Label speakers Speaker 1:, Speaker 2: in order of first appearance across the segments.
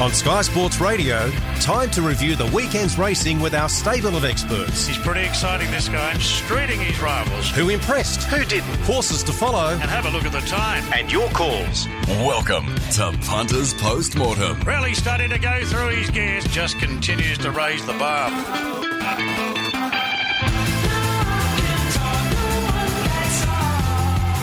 Speaker 1: On Sky Sports Radio, time to review the weekend's racing with our stable of experts.
Speaker 2: He's pretty exciting, this guy, streeting his rivals.
Speaker 1: Who impressed?
Speaker 2: Who didn't?
Speaker 1: Horses to follow.
Speaker 2: And have a look at the time.
Speaker 1: And your calls.
Speaker 3: Welcome to Punters Postmortem.
Speaker 2: Really starting to go through his gears, just continues to raise the bar.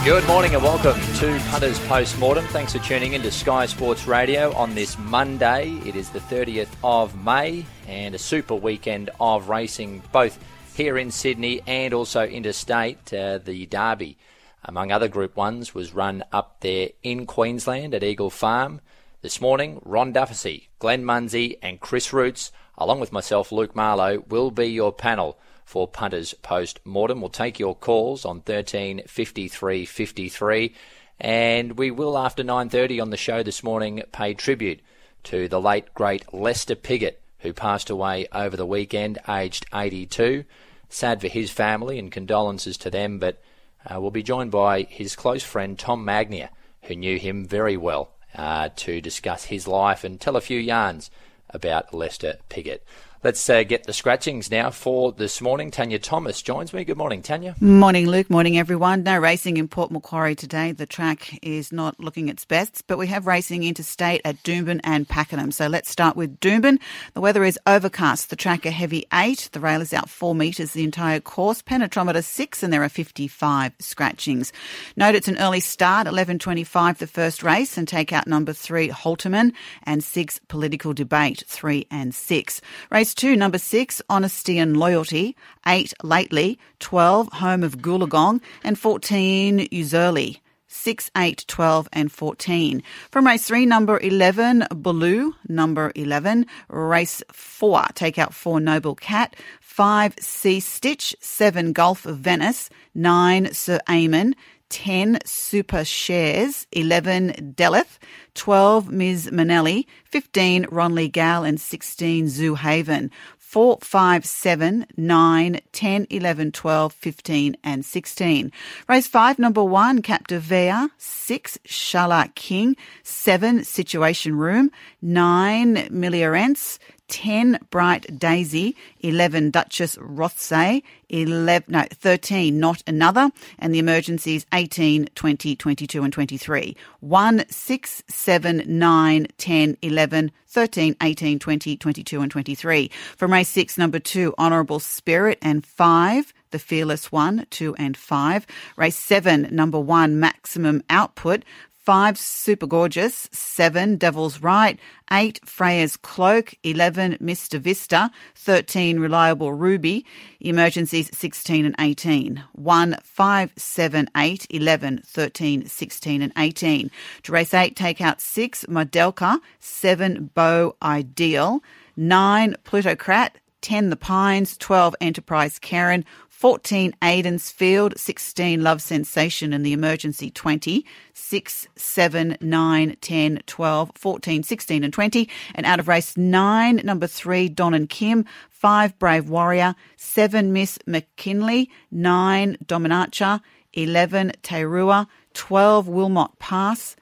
Speaker 4: Good morning and welcome to Punters Postmortem. Thanks for tuning in to Sky Sports Radio on this Monday. It is the 30th of May and a super weekend of racing both here in Sydney and also interstate. Uh, the Derby, among other Group 1s, was run up there in Queensland at Eagle Farm. This morning, Ron Dufficy, Glenn Munsey and Chris Roots, along with myself, Luke Marlowe, will be your panel for punters post mortem. We'll take your calls on 13 53 53 and we will after 9:30 on the show this morning pay tribute to the late great Lester Piggott who passed away over the weekend aged 82. Sad for his family and condolences to them but uh, we'll be joined by his close friend Tom Magnier who knew him very well uh, to discuss his life and tell a few yarns about Lester Piggott. Let's uh, get the scratchings now for this morning. Tanya Thomas joins me. Good morning, Tanya.
Speaker 5: Morning, Luke. Morning, everyone. No racing in Port Macquarie today. The track is not looking its best, but we have racing interstate at Doomben and Pakenham. So let's start with Doomben. The weather is overcast. The track a heavy eight. The rail is out four metres the entire course. Penetrometer six, and there are 55 scratchings. Note it's an early start, 11.25 the first race, and take out number three, Holterman, and six, Political Debate, three and six. Race two, number six, Honesty and Loyalty, eight, Lately, 12, Home of Goolagong, and 14, Usurley. 6, 8, 12, and 14. From race 3, number 11, Baloo, number 11. Race 4, take out 4, Noble Cat. 5, Sea Stitch. 7, Gulf of Venice. 9, Sir Amon. 10 Super Shares, 11 Deleth, 12 Ms. Manelli, 15 Ronley Gal, and 16 Zoo Haven. 4, 5, 7, 9, 10, 11, 12, 15, and 16. Race 5, number 1, Captivea. 6, Shala King. 7, Situation Room. 9, Miliarence. 10 Bright Daisy, 11 Duchess Rothsay, 11, no, 13 Not Another, and the emergencies 18, 20, 22, and 23. 1, 6, 7, 9, 10, 11, 13, 18, 20, 22, and 23. From race 6, number 2, Honourable Spirit, and 5, the Fearless One, 2 and 5. Race 7, number 1, Maximum Output. Five, Super Gorgeous. Seven, Devil's Right. Eight, Freya's Cloak. Eleven, Mr. Vista. Thirteen, Reliable Ruby. Emergencies 16 and 18. One, five, seven, eight, 11, 13, 16 and 18. To race eight, take out six, Modelka. Seven, Bow Ideal. Nine, Plutocrat. 10 The Pines, 12 Enterprise Karen, 14 Aiden's Field, 16 Love Sensation and the Emergency 20, 6, 7, 9, 10, 12, 14, 16 and 20. And out of race 9, number 3 Don and Kim, 5 Brave Warrior, 7 Miss McKinley, 9 Dominacha, 11 Teirua, 12 Wilmot Pass,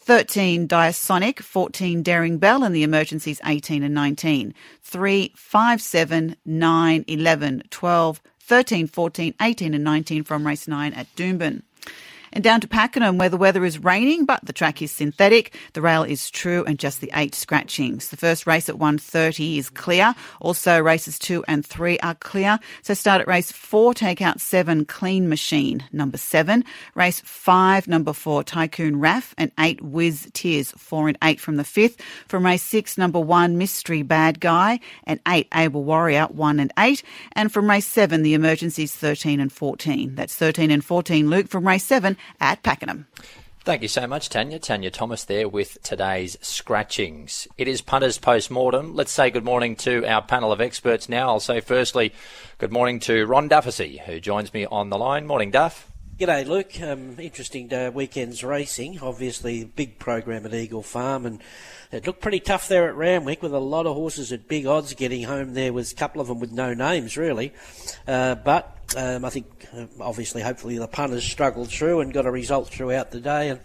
Speaker 5: 13 Diasonic, 14 Daring Bell, and the emergencies 18 and 19. 3, 5, 7, 9, 11, 12, 13, 14, 18, and 19 from race 9 at Doomben. And down to Pakenham, where the weather is raining, but the track is synthetic. The rail is true and just the eight scratchings. The first race at 1.30 is clear. Also, races two and three are clear. So start at race four, take out seven, Clean Machine, number seven. Race five, number four, Tycoon Raff, and eight, Whiz Tears, four and eight from the fifth. From race six, number one, Mystery Bad Guy, and eight, Able Warrior, one and eight. And from race seven, the emergencies 13 and 14. That's 13 and 14, Luke. From race seven, at Pakenham.
Speaker 4: Thank you so much, Tanya. Tanya Thomas there with today's scratchings. It is punters post mortem. Let's say good morning to our panel of experts now. I'll say firstly, good morning to Ron Dufficy, who joins me on the line. Morning, Duff.
Speaker 6: G'day, Luke. Um, interesting uh, weekend's racing. Obviously, big program at Eagle Farm, and it looked pretty tough there at Randwick with a lot of horses at big odds getting home. There was a couple of them with no names, really. Uh, but um, I think, uh, obviously, hopefully, the punters struggled through and got a result throughout the day. And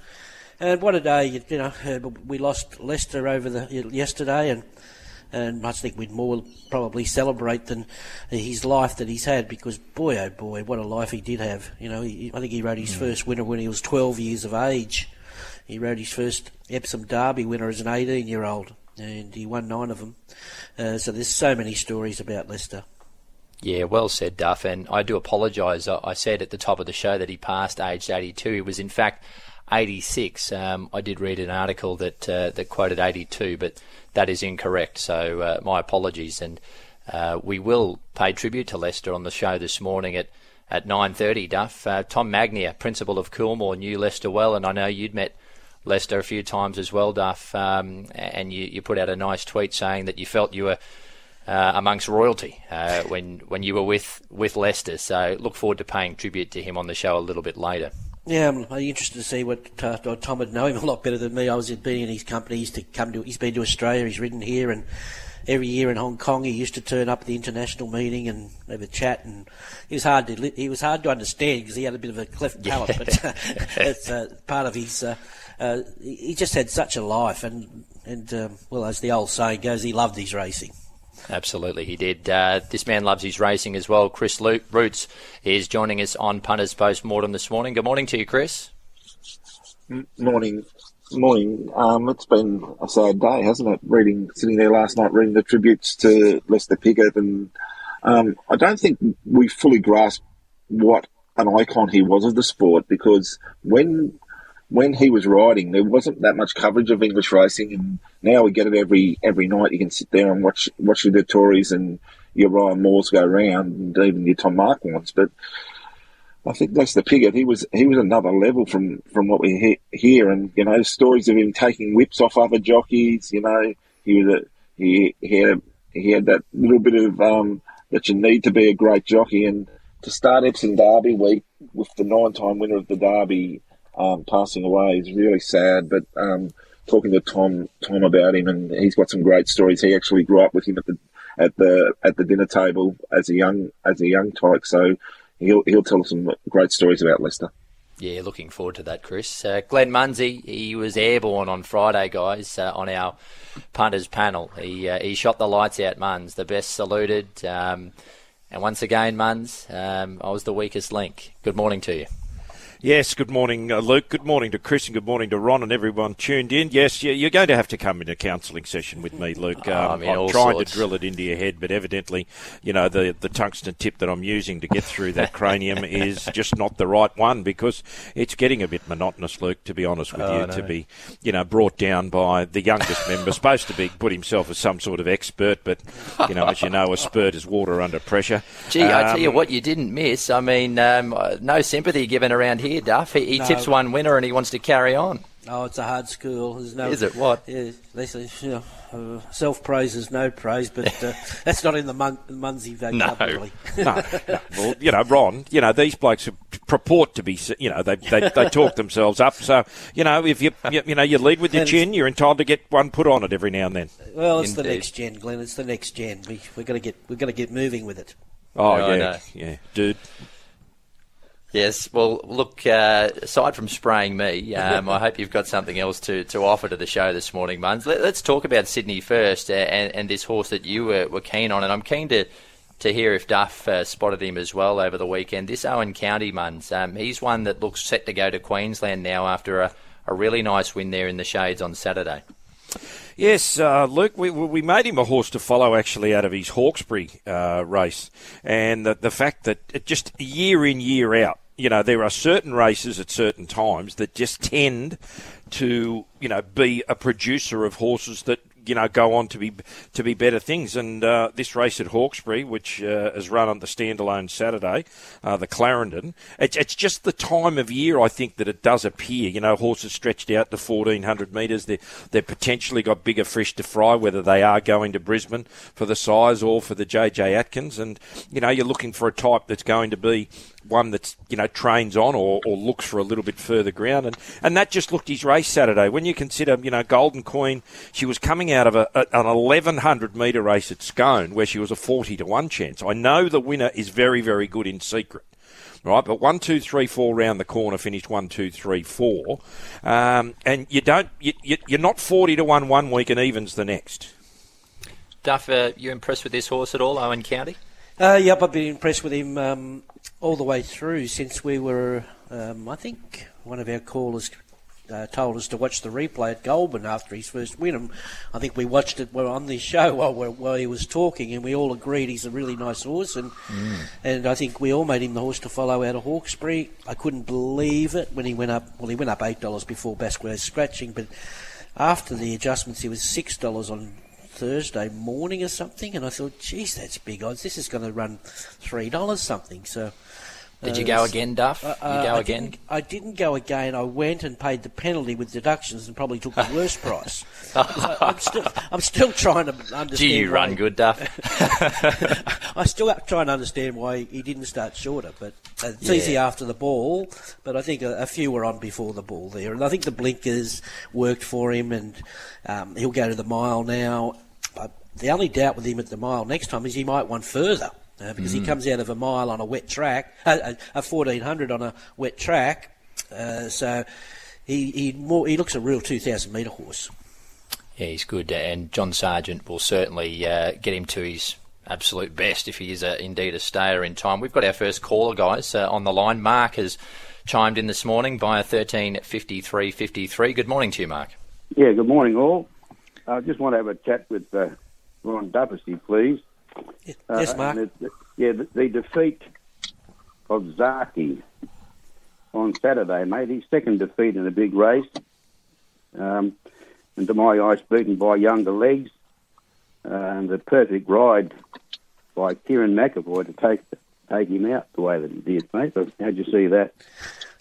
Speaker 6: And what a day! You, you know, uh, we lost Lester over the yesterday, and and I think we'd more probably celebrate than his life that he's had because boy oh boy what a life he did have you know he, I think he rode his mm. first winner when he was 12 years of age he rode his first Epsom Derby winner as an 18 year old and he won nine of them uh, so there's so many stories about Lester
Speaker 4: yeah, well said, Duff. And I do apologise. I said at the top of the show that he passed aged 82. He was, in fact, 86. Um, I did read an article that uh, that quoted 82, but that is incorrect. So uh, my apologies. And uh, we will pay tribute to Lester on the show this morning at at 9:30. Duff, uh, Tom Magnier, principal of Coolmore, knew Lester well, and I know you'd met. Lester a few times as well, Duff, um, and you, you put out a nice tweet saying that you felt you were uh, amongst royalty uh, when when you were with with Lester. So look forward to paying tribute to him on the show a little bit later.
Speaker 6: Yeah, I'm interested to see what uh, Tom would know him a lot better than me. I was being in his company. He's to come to. He's been to Australia. He's ridden here, and every year in Hong Kong, he used to turn up at the international meeting and have a chat. And he was hard to he was hard to understand because he had a bit of a cleft palate. but uh, it's uh, part of his. Uh, he just had such a life, and and um, well, as the old saying goes, he loved his racing.
Speaker 4: Absolutely, he did. Uh, this man loves his racing as well. Chris Roots is joining us on Punters Post Mortem this morning. Good morning to you, Chris.
Speaker 7: Morning, morning. Um, it's been a sad day, hasn't it? Reading, sitting there last night, reading the tributes to Lester Piggott, and um, I don't think we fully grasp what an icon he was of the sport because when when he was riding, there wasn't that much coverage of English racing, and now we get it every every night. You can sit there and watch watch the Tories and your Ryan Moores go around, and even your Tom Marquands. But I think that's the Piggott. He was he was another level from from what we he- hear, and you know stories of him taking whips off other jockeys. You know, he was a he he had he had that little bit of um, that you need to be a great jockey, and to start Epsom Derby week with the nine time winner of the Derby um, passing away is really sad. But um, talking to Tom Tom about him, and he's got some great stories. He actually grew up with him at the at the at the dinner table as a young as a young tyke. So he'll he'll tell us some great stories about Lester.
Speaker 4: Yeah, looking forward to that, Chris. Uh, Glenn Munsey, he was airborne on Friday, guys, uh, on our punters panel. He uh, he shot the lights out, Muns, the best saluted. Um, and once again, Muns, um, I was the weakest link. Good morning to you.
Speaker 8: Yes, good morning, uh, Luke. Good morning to Chris and good morning to Ron and everyone tuned in. Yes, you're going to have to come in a counselling session with me, Luke.
Speaker 4: Um, oh, I mean,
Speaker 8: I'm trying
Speaker 4: sorts.
Speaker 8: to drill it into your head, but evidently, you know, the, the tungsten tip that I'm using to get through that cranium is just not the right one because it's getting a bit monotonous, Luke, to be honest with
Speaker 4: oh,
Speaker 8: you,
Speaker 4: no.
Speaker 8: to be, you know, brought down by the youngest member, supposed to be put himself as some sort of expert, but, you know, as you know, a spurt is water under pressure.
Speaker 4: Gee, um, I tell you
Speaker 8: Um,
Speaker 4: what, you didn't miss. I mean, um, uh, no sympathy given around here, Duff. He, he
Speaker 6: No.
Speaker 4: tips one winner and he wants to carry on.
Speaker 6: Oh, it's a hard school. There's no.
Speaker 4: Is it? What?
Speaker 6: Yeah, they say you know, uh, self praise is no praise, but uh, that's not in the Mun- Munsey vocabulary.
Speaker 8: no, no. Well, you know, Ron, you know, these blokes purport to be, you know, they, they, they talk themselves up. So, you know, if you, you, you know, you lead with your
Speaker 6: And-
Speaker 8: chin, you're entitled to get one put on it every now and then.
Speaker 6: Well, it's the next gen, Glenn. It's the next gen. We we got to get we got to get moving with it.
Speaker 8: Oh,
Speaker 4: Yeah,
Speaker 8: yeah, yeah, dude.
Speaker 4: Yes. Well, look. Uh, aside from spraying me, um, I hope you've got something else to, to offer to the show this morning, Muns. Let, us talk about Sydney first, uh, and, and this horse that you were, were keen on, and I'm keen to to hear if Duff uh, spotted him as well over the weekend. This Owen County Muns, um, he's one that looks set to go to Queensland now after a, a really nice win there in the shades on Saturday.
Speaker 8: Yes, uh, Luke, we, we made him a horse to follow actually out of his Hawkesbury uh, race. And the, the fact that it just year in, year out, you know, there are certain races at certain times that just tend to, you know, be a producer of horses that you know go on to be to be better things. And uh, this race at Hawkesbury, which uh, is run on the standalone Saturday, uh, the Clarendon, it's, it's just the time of year I think that it does appear. You know, horses stretched out to fourteen hundred metres. They they've potentially got bigger fish to fry, whether they are going to Brisbane for the Sires or for the JJ Atkins. And you know, you're looking for a type that's going to be one that's you know trains on or, or looks for a little bit further ground, and and that just looked his race Saturday. When you consider you know Golden Queen, she was coming out of a, a, an 1100 metre race at Scone where she was a 40 to one chance. I know the winner is very very good in secret. right? But one, two, three, four round the corner finished one, two, three, four, um, and you don't, you, you, you're not forty to one one week and evens the next.
Speaker 4: Duff, you impressed with this horse at all, Owen County?
Speaker 6: Uh, yep, I've been impressed with him um, all the way through since we were. Um, I think one of our callers uh, told us to watch the replay at Goulburn after his first win. And I think we watched it. On the show while, while he was talking, and we all agreed he's a really nice horse. And mm. and I think we all made him the horse to follow out of Hawkesbury. I couldn't believe it when he went up. Well, he went up eight dollars before Basquez scratching, but after the adjustments, he was six dollars on Thursday morning or something, and I thought, geez, that's big odds. This is going to run three dollars something. So
Speaker 4: did you go again, Duff? Uh, you go
Speaker 6: I
Speaker 4: again?
Speaker 6: Didn't, I didn't go again. I went and paid the penalty with deductions and probably took the worst price. I'm still, I'm still trying to understand.
Speaker 4: Do you run good, Duff?
Speaker 6: I still try and understand why he didn't start shorter, but it's yeah. easy after the ball. But I think a, a, few were on before the ball there, and I think the blinkers worked for him, and um, he'll go to the mile now. But the only doubt with him at the mile next time is he might want further uh, because mm. he comes out of a mile on a wet track, uh, a, 1400 on a wet track. Uh, so he he, more, he looks a real 2,000 metre horse.
Speaker 4: Yeah, he's good, and John Sargent will certainly uh, get him to his absolute best if he is a, indeed a stayer in time. We've got our first caller, guys, uh, on the line. Mark has chimed in this morning via 135353. Good morning to you, Mark.
Speaker 9: Yeah, good morning, all. I just want to have a chat with uh, Ron Dufficy, please.
Speaker 6: Yes, uh, Mark.
Speaker 9: The, yeah, the, the, defeat of Zaaki on Saturday, mate. His second defeat in a big race. Um, and to my eyes, beaten by younger legs. And the perfect ride by Kerrin McEvoy to take take him out the way that he did, mate. But how'd you see that?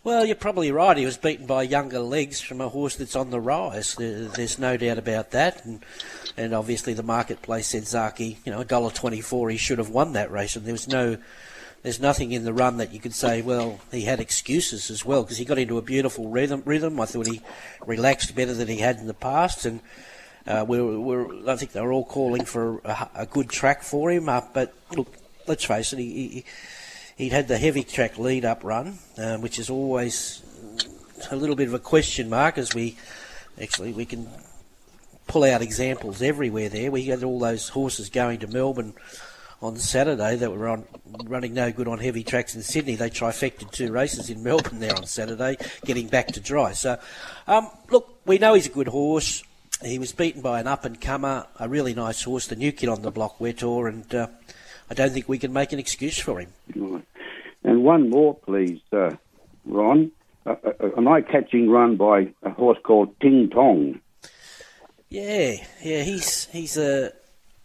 Speaker 6: Well, you're probably right. He was beaten by younger legs from a horse that's on the rise. There's no doubt about that. And, and obviously the marketplace said Zaaki, you know, $1.24, he should have won that race. And there was no, there's nothing in the run that you could say, well, he had excuses as well because he got into a beautiful rhythm. Rhythm. I thought he relaxed better than he had in the past. And uh, we're, we're, I think they were all calling for a, a good track for him. Uh, but look, let's face it, he, he He'd had the heavy track lead up run, um, which is always a little bit of a question mark as we actually we can pull out examples everywhere there. We had all those horses going to Melbourne on Saturday that were on running no good on heavy tracks in Sydney. They trifected two races in Melbourne there on Saturday, getting back to dry. So, um, look, we know he's a good horse. He was beaten by an up and comer, a really nice horse, the new kid on the block, Wetor, and uh, I don't think we can make an excuse for him.
Speaker 9: And one more, please, uh, Ron. Uh, an eye-catching run by a horse called Ting Tong.
Speaker 6: Yeah, yeah, he's he's a. Uh,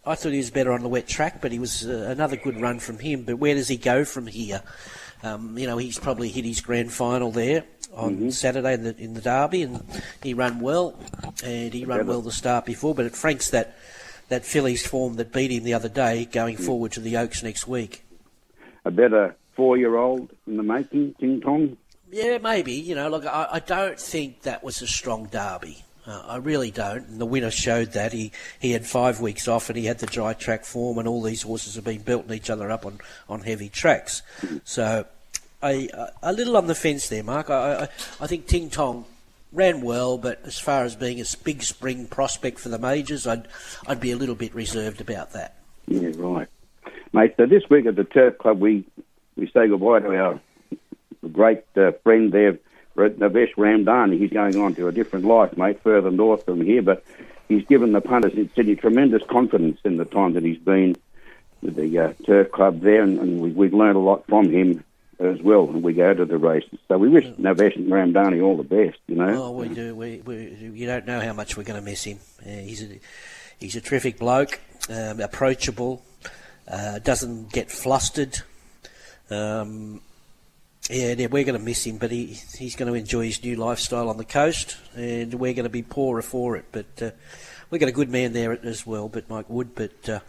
Speaker 6: I thought he was better on the wet track, but he was uh, another good run from him. But where does he go from here? Um, you know, he's probably hit his grand final there on mm-hmm. Saturday in the, in the Derby, and he ran well, and he ran well the start before. But it franks that that filly's form that beat him the other day going forward to the Oaks next week.
Speaker 9: A better four-year-old in the making, Ting Tong.
Speaker 6: Yeah, maybe. You know, look, I, I don't think that was a strong derby. Uh, I really don't. And the winner showed that. He, he had five weeks off and he had the dry track form, and all these horses have been built each other up on, on heavy tracks. So, a, a little on the fence there, Mark. I, I, I think Ting Tong ran well, but as far as being a big spring prospect for the majors, I'd I'd be a little bit reserved about that.
Speaker 9: Yeah, right, mate. So this week at the Turf Club, we we say goodbye to our great uh, friend there, Navesh Ramdani. He's going on to a different life, mate, further north from here, but he's given the punters in Sydney tremendous confidence in the time that he's been with the uh, Turf Club there, and, and we, we've learned a lot from him as well when we go to the races. So we wish Navesh and Ramdani all the best, you know.
Speaker 6: Oh, we do. We, we you don't know how much we're going to miss him. Uh, he's a he's a terrific bloke, um, approachable, uh, doesn't get flustered. Um, yeah, yeah, we're going to miss him, but he he's going to enjoy his new lifestyle on the coast, and we're going to be poorer for it. But uh, we've got a good man there as well, but Mike Wood. But uh,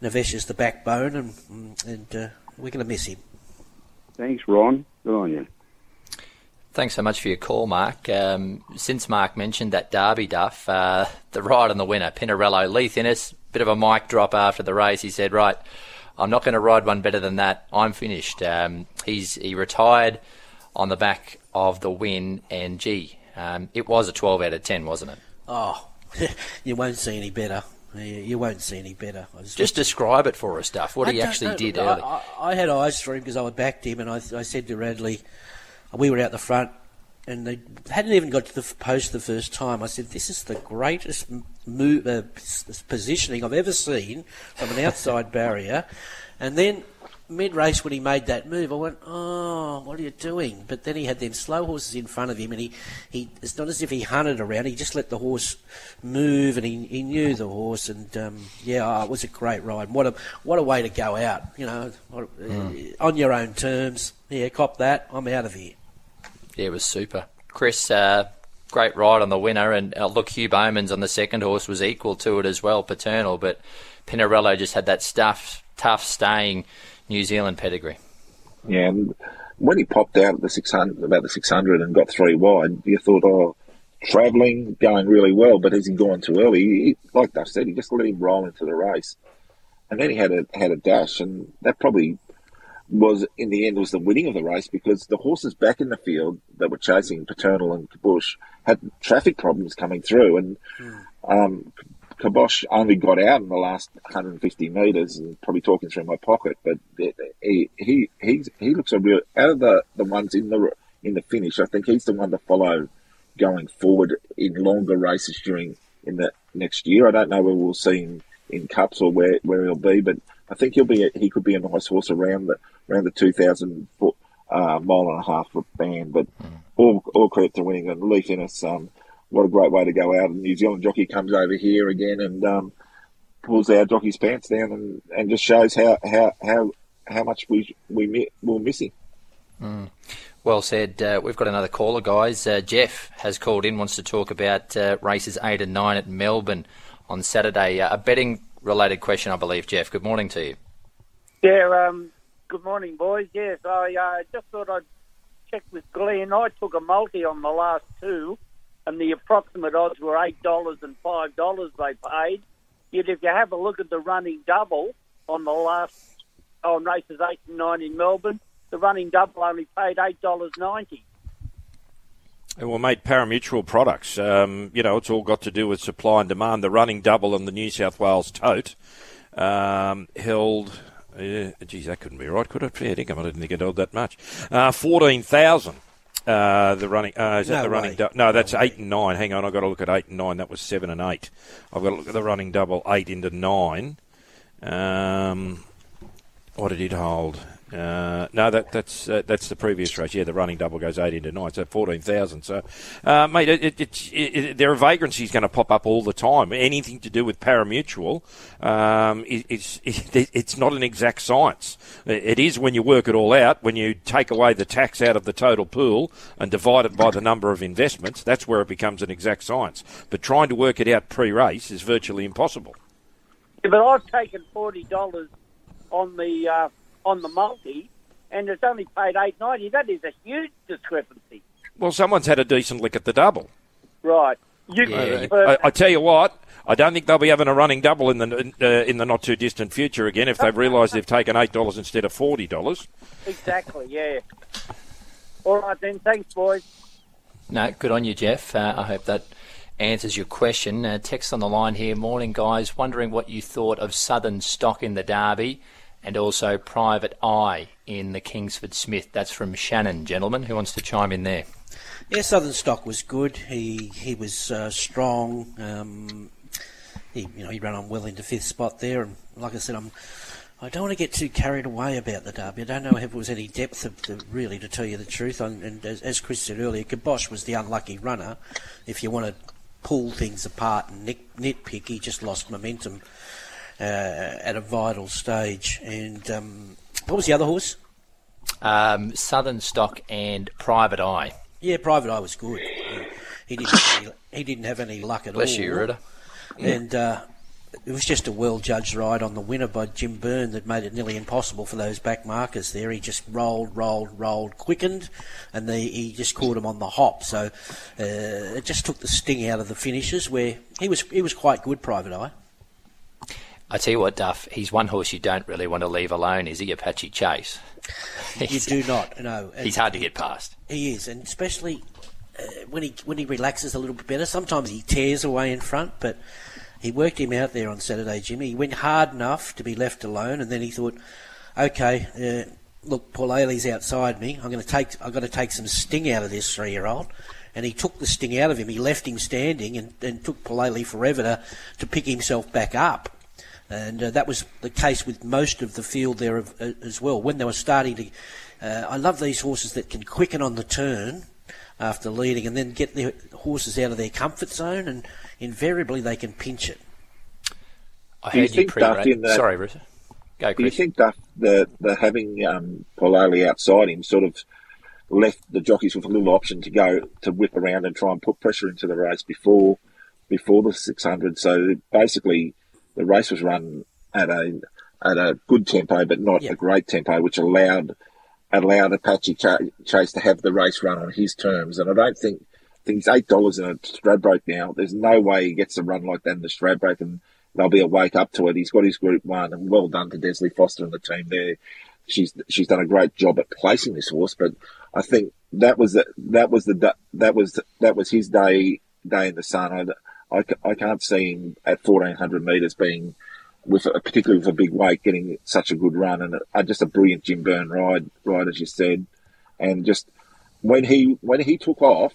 Speaker 6: Navesh is the backbone, and and uh, we're going to miss him.
Speaker 9: Thanks, Ron. Good on you.
Speaker 4: Thanks so much for your call, Mark. Um, since Mark mentioned that Derby duff, uh, the ride on the winner, Pinarello, Leith Innes, bit of a mic drop after the race. He said, right, I'm not going to ride one better than that. I'm finished. Um, he's he retired on the back of the win, and gee, um, it was a 12 out of 10, wasn't it?
Speaker 6: Oh, you won't see any better. You, you won't see any better. I was
Speaker 4: Just describe it for us, Duff. What
Speaker 6: I
Speaker 4: he actually
Speaker 6: know.
Speaker 4: did
Speaker 6: I,
Speaker 4: early.
Speaker 6: I, I had eyes for him because I backed him, and I, I said to Radley, we were out the front, and they hadn't even got to the post the first time. I said, "This is the greatest move, uh, positioning I've ever seen from an outside barrier." And then mid race when he made that move, I went, "Oh, what are you doing?" But then he had them slow horses in front of him, and he, he it's not as if he hunted around. He just let the horse move, and he, he knew the horse. And um, yeah, oh, it was a great ride. What a what a way to go out. You know, what, uh, on your own terms. Yeah, cop that. I'm out of here.
Speaker 4: Yeah, it was super. Chris, uh, great ride on the winner, and uh, look, Hugh Bowman's on the second horse was equal to it as well, paternal, but Pinarello just had that stuff, tough, staying New Zealand pedigree.
Speaker 7: Yeah, and when he popped out at the 600, about the 600 and got three wide, you thought, oh, travelling, going really well, but has he gone too early? He, like I said, he just let him roll into the race. And then he had a had a dash, and that probably was, in the end, was the winning of the race because the horses back in the field that were chasing Paternal and Kabosh had traffic problems coming through, and um, Kabosh only got out in the last 150 metres, and probably talking through my pocket. But he he he's, he looks a real out of the, the ones in the in the finish. I think he's the one to follow going forward in longer races during in the next year. I don't know where we'll see him in cups or where, where he'll be, but I think he'll be a, he could be a nice horse around the around the 2,000 foot uh, mile and a half band. But all all credit to winning and Leith Innes. Um, what a great way to go out. And New Zealand jockey comes over here again and um, pulls our jockey's pants down and, and just shows how how how, how much we we mi- will miss him.
Speaker 4: Well said. Uh, we've got another caller, guys. Uh, Jeff has called in, wants to talk about uh, races 8 and 9 at Melbourne on Saturday. Uh, a betting related question, I believe, Jeff. Good morning to you.
Speaker 10: Yeah, um, good morning, boys. Yes, I uh, just thought I'd check with Glenn. I took a multi on the last two, and the approximate odds were $8 and $5 they paid. Yet if you have a look at the running double on the last, on races 8 and 9 in Melbourne, the running double only paid $8.90.
Speaker 8: Well, mate, parimutuel products. Um, you know, it's all got to do with supply and demand. The running double and the New South Wales tote um, held. Uh, geez, that couldn't be right, could it? Yeah, I think I didn't think it held that much. Uh, Fourteen thousand. Uh, the running. Uh, is that
Speaker 6: No
Speaker 8: the running? Du- no, that's eight and nine. Hang on, I've got to look at eight and nine. That was seven and eight. I've got to look at the running double eight into nine. Um, what did it hold? Uh, no, that, that's uh, that's the previous race. Yeah, the running double goes eight into nine, so fourteen thousand. So, uh, mate, it, it, it, there are vagrancies going to pop up all the time. Anything to do with parimutuel, um, it, it's it, it's not an exact science. It is when you work it all out. When you take away the tax out of the total pool and divide it by the number of investments, that's where it becomes an exact science. But trying to work it out pre-race is virtually impossible.
Speaker 10: Yeah, but I've taken $40 on the, uh, on the multi, and it's only paid $8.90. That is a huge discrepancy.
Speaker 8: Well, someone's had a decent lick at the double.
Speaker 10: Right. You,
Speaker 4: Yeah.
Speaker 10: but-
Speaker 8: I, I tell you what, I don't think they'll be having a running double in the uh, in the not too distant future again if they've realised they've taken eight dollars instead of forty dollars.
Speaker 10: Exactly, yeah. All right then, thanks, boys.
Speaker 4: No, good on you, Jeff. Uh, I hope that answers your question. Uh, text on the line here. Morning, guys. Wondering what you thought of Southern stock in the Derby and also Private Eye in the Kingsford Smith. That's from Shannon, gentlemen. Who wants to chime in there?
Speaker 6: Yeah, Southern Stock was good. He he was uh, strong. Um, he you know he ran on well into fifth spot there, and like I said, I'm. I don't want to get too carried away about the derby. I don't know if there was any depth of the, really, to tell you the truth. And, and as, as Chris said earlier, Kabosh was the unlucky runner. If you want to pull things apart and nit, nitpick, he just lost momentum uh, at a vital stage. And um, what was the other horse?
Speaker 4: Um, Southern stock and Private Eye.
Speaker 6: Yeah, Private Eye was good. He didn't have any, he didn't have any luck at
Speaker 4: Bless
Speaker 6: all.
Speaker 4: you, Ruta.
Speaker 6: And uh, it was just a well judged ride on the winner by Jim Byrne that made it nearly impossible for those back markers there. He just rolled, rolled, rolled, quickened, and they, he just caught him on the hop. So uh, it just took the sting out of the finishes where he was he was quite good, Private Eye.
Speaker 4: I tell you what, Duff, he's one horse you don't really want to leave alone, is he? Apache Chase.
Speaker 6: you do not, no. And
Speaker 4: He's hard to get past.
Speaker 6: He is, and especially uh, when he when he relaxes a little bit better. Sometimes he tears away in front, but he worked him out there on Saturday, Jimmy. He went hard enough to be left alone, and then he thought, okay, uh, look, Paulele's outside me. I'm going to take I've got to take some sting out of this three year old. And he took the sting out of him. He left him standing and, and took Paulele forever to, to pick himself back up. And uh, that was the case with most of the field there of, uh, as well. When they were starting to, uh, I love these horses that can quicken on the turn after leading and then get the horses out of their comfort zone, and invariably they can pinch it.
Speaker 4: I
Speaker 7: Do you
Speaker 4: heard you pre
Speaker 7: that-
Speaker 4: Sorry, Bruce. Go,
Speaker 7: Do you think Duff the the having um, Paulele outside him sort of left the jockeys with a little option to go to whip around and try and put pressure into the race before before the 600? So basically, the race was run at a at a good tempo, but not
Speaker 6: Yeah.
Speaker 7: a great tempo, which allowed allowed Apache Ch- Chase to have the race run on his terms. And I don't think I think it's eight dollars in a Stradbroke now. There's no way he gets a run like that in the Stradbroke, and they'll be awake up to it. He's got his Group One, and well done to Desleigh Forster and the team there. She's she's done a great job at placing this horse, but I think that was the, that was the that was that was his day day in the sun. I, I, I can't see him at fourteen hundred meters being with a, particularly with a big weight getting such a good run and uh, just a brilliant Jim Byrne ride ride as you said, and just when he when he took off,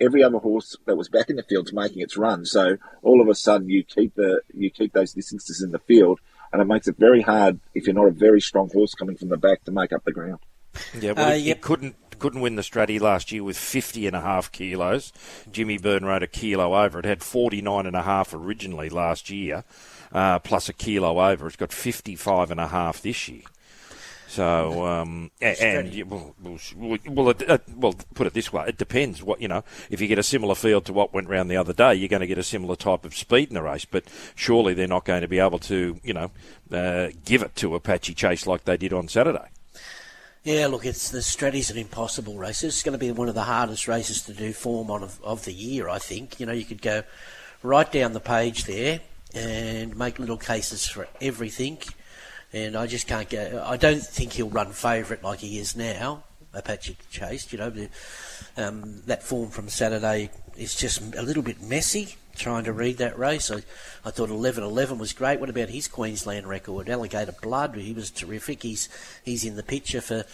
Speaker 7: every other horse that was back in the field's making its run. So all of a sudden, you keep the you keep those distances in the field, and it makes it very hard if you're not a very strong horse coming from the back to make up the ground.
Speaker 8: Yeah, well,
Speaker 6: Uh,
Speaker 8: he, he
Speaker 6: yep.
Speaker 8: couldn't couldn't win the Stratty last year with 50 and a half kilos. Jimmy Byrne rode a kilo over. It had 49 and a half originally last year, uh, plus a kilo over. It's got 55 and a half this year. So, um, and, well, well, it, uh, well, put it this way: it depends. What you know, if you get a similar field to what went round the other day, you're going to get a similar type of speed in the race. But surely they're not going to be able to, you know, uh, give it to Apache Chase like they did on Saturday.
Speaker 6: Yeah, look, it's the Stratty's an impossible race. It's going to be one of the hardest races to do form on of, of the year. I think you know you could go right down the page there and make little cases for everything. And I just can't go. I don't think he'll run favourite like he is now. Apache Chase, you know, um, that form from Saturday is just a little bit messy. Trying to read that race, I, I thought 11-11 was great. What about his Queensland record? Alligator Blood, he was terrific. He's he's in the picture for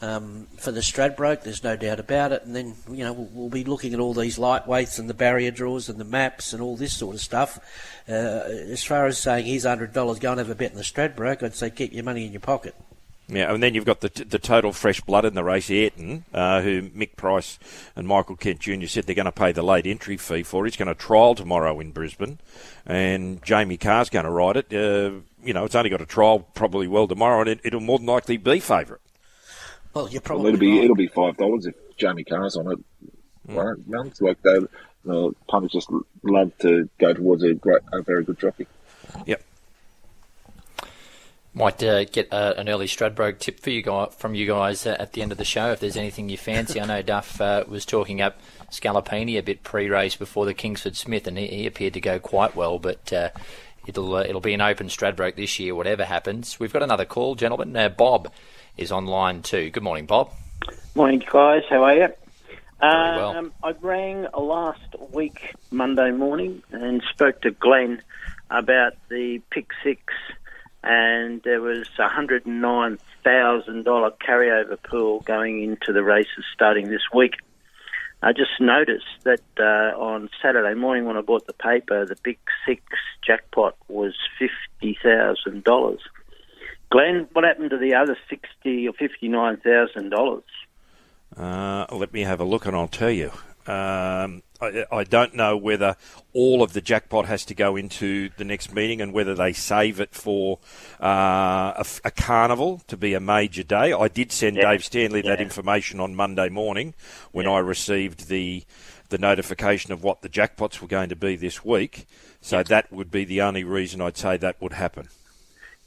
Speaker 6: um, for the Stradbroke. There's no doubt about it. And then you know we'll, we'll be looking at all these lightweights and the barrier draws and the maps and all this sort of stuff. Uh, as far as saying hundred dollars, go and have a bet in the Stradbroke, I'd say keep your money in your pocket.
Speaker 8: Yeah, and then you've got the the total fresh blood in the race, Ayrton, uh, who Mick Price and Michael Kent Jr. said they're going to pay the late entry fee for. He's going to trial tomorrow in Brisbane, and Jamie Kah's going to ride it. Uh, you know, it's only got a trial probably well tomorrow, and it, it'll more than likely be favourite.
Speaker 6: Well, you're
Speaker 7: Well,
Speaker 6: probably
Speaker 7: it'll be
Speaker 6: right.
Speaker 7: it'll be five dollars if Jamie Kah's on it. Right, runs like they, the punters just love to go towards a great, a very good jockey.
Speaker 8: Yep.
Speaker 4: Might uh, get uh, an early Stradbroke tip for you guys, from you guys uh, at the end of the show if there's anything you fancy. I know Duff uh, was talking up Scalapini a bit pre-race before the Kingsford Smith, and he, he appeared to go quite well. But uh, it'll uh, it'll be an open Stradbroke this year, whatever happens. We've got another call, gentlemen. Uh, Bob is on line too. Good morning, Bob.
Speaker 11: Morning, guys. How are you?
Speaker 4: Well.
Speaker 11: Um, I rang last week, Monday morning, and spoke to Glenn about the pick six, and there was a hundred and nine thousand dollar carryover pool going into the races starting this week. I just noticed that uh, on Saturday morning when I bought the paper, the big six jackpot was fifty thousand dollars. Glenn, what happened to the other sixty or fifty nine thousand dollars?
Speaker 8: Uh, let me have a look and I'll tell you. Um, I, I don't know whether all of the jackpot has to go into the next meeting and whether they save it for uh, a, a carnival to be a major day. I did send
Speaker 11: Yeah.
Speaker 8: Dave Stanley that information on Monday morning when I received the the notification of what the jackpots were going to be this week. So that would be the only reason I'd say that would happen.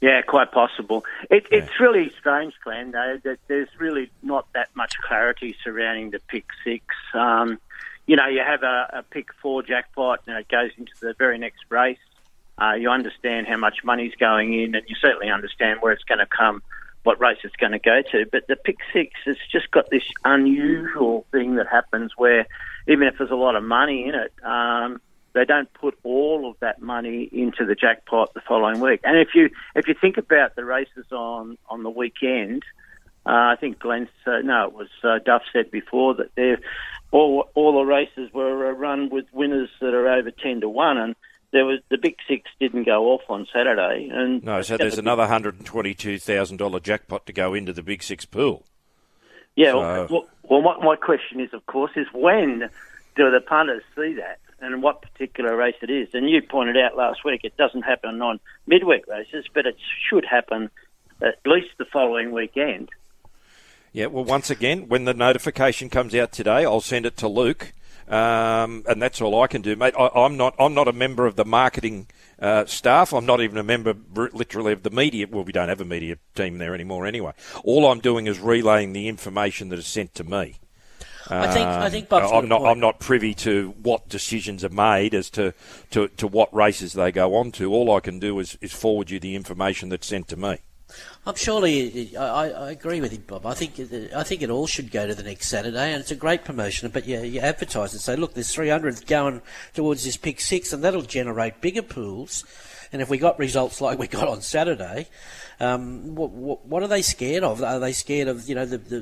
Speaker 11: Yeah, quite possible. It, It's really strange, Glenn, though, that there's really not that much clarity surrounding the pick six. Um, you know, you have a, a pick four jackpot and it goes into the very next race. uh, you understand how much money's going in, and you certainly understand where it's going to come, what race it's going to go to. But the pick six has just got this unusual thing that happens where even if there's a lot of money in it, um, they don't put all of that money into the jackpot the following week. And if you if you think about the races on on the weekend, uh, I think Glenn uh, no, it was uh, Duff said before that all all the races were uh, run with winners that are over ten to one, and there was the big six didn't go off on Saturday. And
Speaker 8: no, so there's another hundred and twenty-two thousand dollar jackpot to go into the big six pool.
Speaker 11: Yeah. So, well, well, my, my question is, of course, is when do the punters see that? And what particular race it is. And you pointed out last week it doesn't happen on midweek races, but it should happen at least the following weekend.
Speaker 8: Yeah, well, once again, when the notification comes out today, I'll send it to Luke, um, and that's all I can do, mate. I, am not I'm not a member of the marketing uh, staff. I'm not even a member, literally, of the media. Well, we don't have a media team there anymore, anyway. All I'm doing is relaying the information that is sent to me.
Speaker 6: I think I um, think
Speaker 8: Bob's I'm not I'm not privy to what decisions are made as to, to, to what races they go on to. All I can do is, is forward you the information that's sent to me.
Speaker 6: I'm surely I, I agree with you, Bob. I think I think it all should go to the next Saturday, and it's a great promotion. But yeah, you advertise and say, look, there's 300 going towards this pick six, and that'll generate bigger pools. And if we got results like we got on Saturday, um, what, what, what, are they scared of? Are they scared of you know the, the,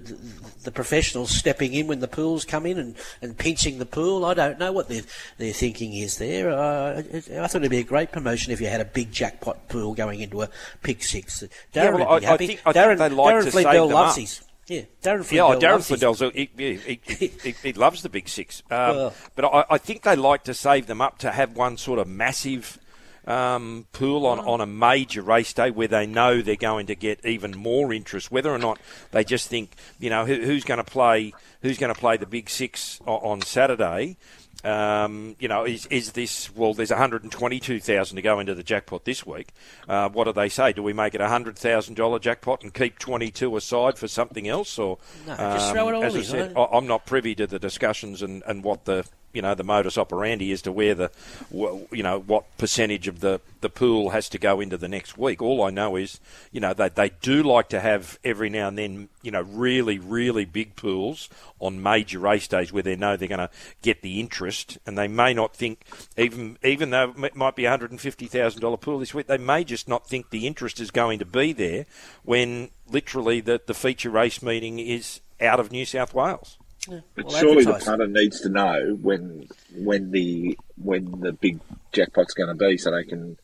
Speaker 6: the professionals stepping in when the pools come in and, and pinching the pool? I don't know what their their thinking is there. Uh, I thought it'd be a great promotion if you had a big jackpot pool going into a pick six. Darren yeah, well, would be I, happy. I think, I Darren, think like Darren to Flindell loves up. his. Yeah, Darren Flindell.
Speaker 8: Yeah, Darren Flindell's he, he, he, he, loves the big six. Um, well, but I, I, think they like to save them up to have one sort of massive um, pool on, on a major race day where they know they're going to get even more interest. Whether or not they just think, you know, who, who's going to play who's going to play the Big Six on Saturday. Um, you know, is, is this, well, there's 122,000 to go into the jackpot this week. Uh, what do they say? Do we make it a $100,000 jackpot and keep 22 aside for something else? Or,
Speaker 6: no, just throw it um, all
Speaker 8: as
Speaker 6: in,
Speaker 8: I said, right? I'm not privy to the discussions and, and what the you know the modus operandi as to where the you know what percentage of the the pool has to go into the next week. All I know is you know they they do like to have every now and then you know really really big pools on major race days where they know they're going to get the interest, and they may not think even even though it might be a hundred and fifty thousand dollar pool this week, they may just not think the interest is going to be there when literally the the feature race meeting is out of New South Wales.
Speaker 7: Yeah. But well, surely the punter needs to know when when the when the big jackpot's going to be, so they can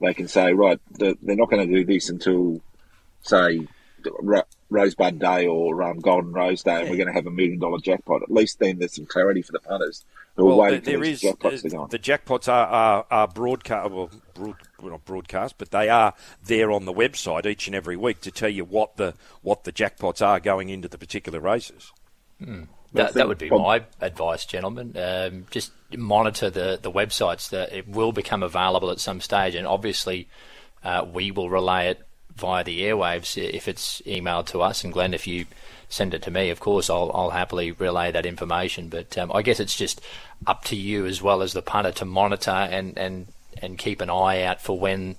Speaker 7: they can say right, they're not going to do this until say Rosebud Day or um, Golden Rose Day, yeah. and we're going to have a million dollar jackpot. At least then there's some clarity for the punters who well, are waiting there for is, jackpots to go on.
Speaker 8: The jackpots are are, are broadcast. Well, broad, well, not broadcast, but they are there on the website each and every week to tell you what the what the jackpots are going into the particular races.
Speaker 4: Hmm. That, that would be my advice, gentlemen. Um, just monitor the, the websites that it will become available at some stage, and obviously uh, we will relay it via the airwaves if it's emailed to us. And Glenn, if you send it to me, of course, I'll, I'll happily relay that information. But um, I guess it's just up to you as well as the punter to monitor and, and, and keep an eye out for when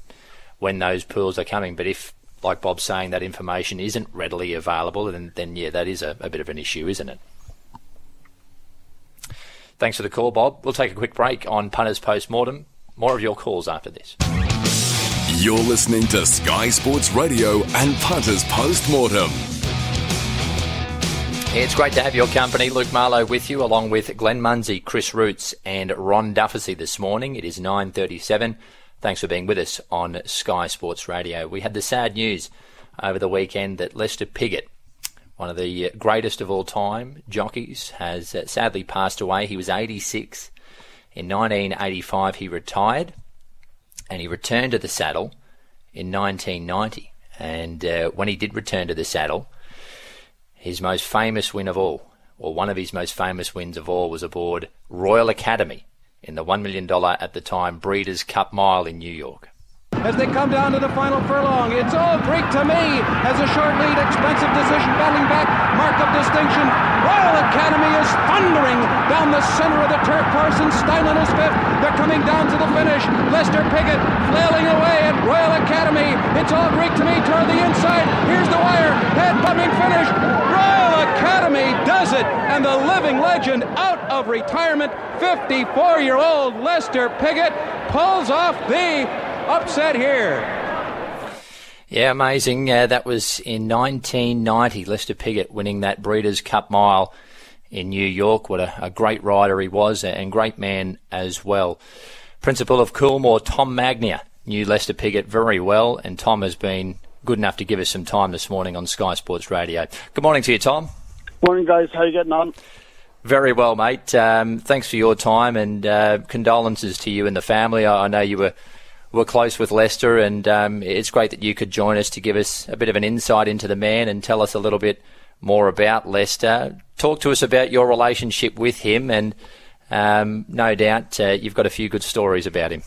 Speaker 4: when those pools are coming. But if like Bob's saying, that information isn't readily available, then, then yeah, that is a, a bit of an issue, isn't it? Thanks for the call, Bob. We'll take a quick break on Punters Post Mortem. More of your calls after this.
Speaker 3: You're listening to Sky Sports Radio and Punters Post Mortem.
Speaker 4: It's great to have your company. Luke Marlow with you, along with Glenn Munsey, Chris Roots, and Ron Dufficy this morning. It is 9.37. Thanks for being with us on Sky Sports Radio. We had the sad news over the weekend that Lester Piggott one of the greatest of all time jockeys, has uh, sadly passed away. He was 86. In 1985, he retired and he returned to the saddle in 1990. And uh, when he did return to the saddle, his most famous win of all, or one of his most famous wins of all, was aboard Royal Academy in the $1 million at the time Breeders' Cup Mile in New York
Speaker 12: as they come down to the final furlong. It's all Greek to me as a short lead, expensive decision, battling back, mark of distinction. Royal Academy is thundering down the center of the turf and Steinlen is fifth. They're coming down to the finish. Lester Piggott flailing away at Royal Academy. It's all Greek to me toward the inside. Here's the wire. Head pumping finish. Royal Academy does it. And the living legend out of retirement, 54 year old Lester Piggott, pulls off the upset here.
Speaker 4: Yeah, amazing. Uh, that was in 1990. Lester Piggott winning that Breeders' Cup Mile in New York. What a, a great rider he was and great man as well. Principal of Coolmore, Tom Magnier, knew Lester Piggott very well, and Tom has been good enough to give us some time this morning on Sky Sports Radio. Good morning to you, Tom.
Speaker 13: Morning, guys. How you getting on?
Speaker 4: Very well, mate. Um, thanks for your time and uh, condolences to you and the family. I, I know you were were close with Lester, and um, it's great that you could join us to give us a bit of an insight into the man and tell us a little bit more about Lester. Talk to us about your relationship with him, and um, no doubt uh, you've got a few good stories about him.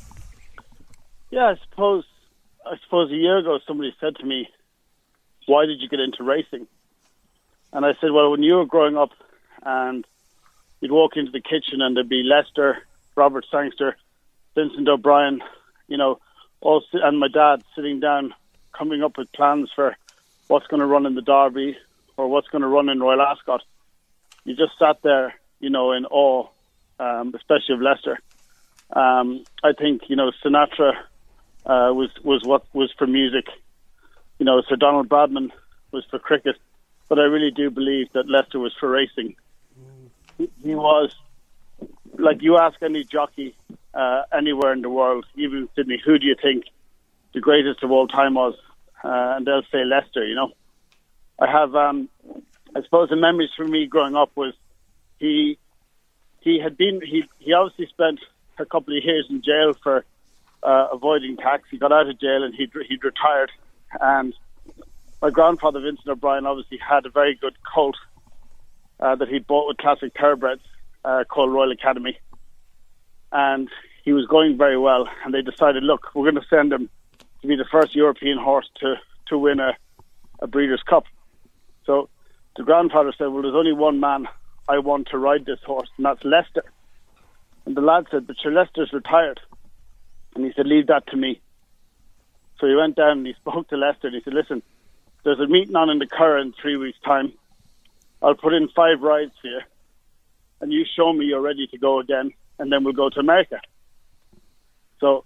Speaker 13: Yeah, I suppose. I suppose a year ago somebody said to me, "Why did you get into racing?" And I said, "Well, when you were growing up, and you'd walk into the kitchen and there'd be Lester, Robert Sangster, Vincent O'Brien, you know, all and my dad sitting down, coming up with plans for what's going to run in the Derby or what's going to run in Royal Ascot. You just sat there, you know, in awe, um, especially of Lester. Um, I think you know Sinatra uh, was was what was for music. You know, Sir Donald Bradman was for cricket, but I really do believe that Lester was for racing. He was like you ask any jockey uh, anywhere in the world, even Sydney, who do you think the greatest of all time was? Uh, and they'll say Lester. You know, I have, um, I suppose, the memories for me growing up was he he had been he he obviously spent a couple of years in jail for uh, avoiding tax. He got out of jail and he'd he'd retired. And my grandfather Vincent O'Brien obviously had a very good colt uh, that he bought with Classic Thoroughbreds uh, called Royal Academy and he was going very well. And they decided, look, we're going to send him to be the first European horse to to win a, a Breeders' Cup. So the grandfather said, well, there's only one man I want to ride this horse, and that's Lester. And the lad said, but your Lester's retired. And he said, leave that to me. So he went down and he spoke to Lester and he said, listen, there's a meeting on in the Curragh in three weeks' time. I'll put in five rides for you, and you show me you're ready to go again and then we'll go to America. So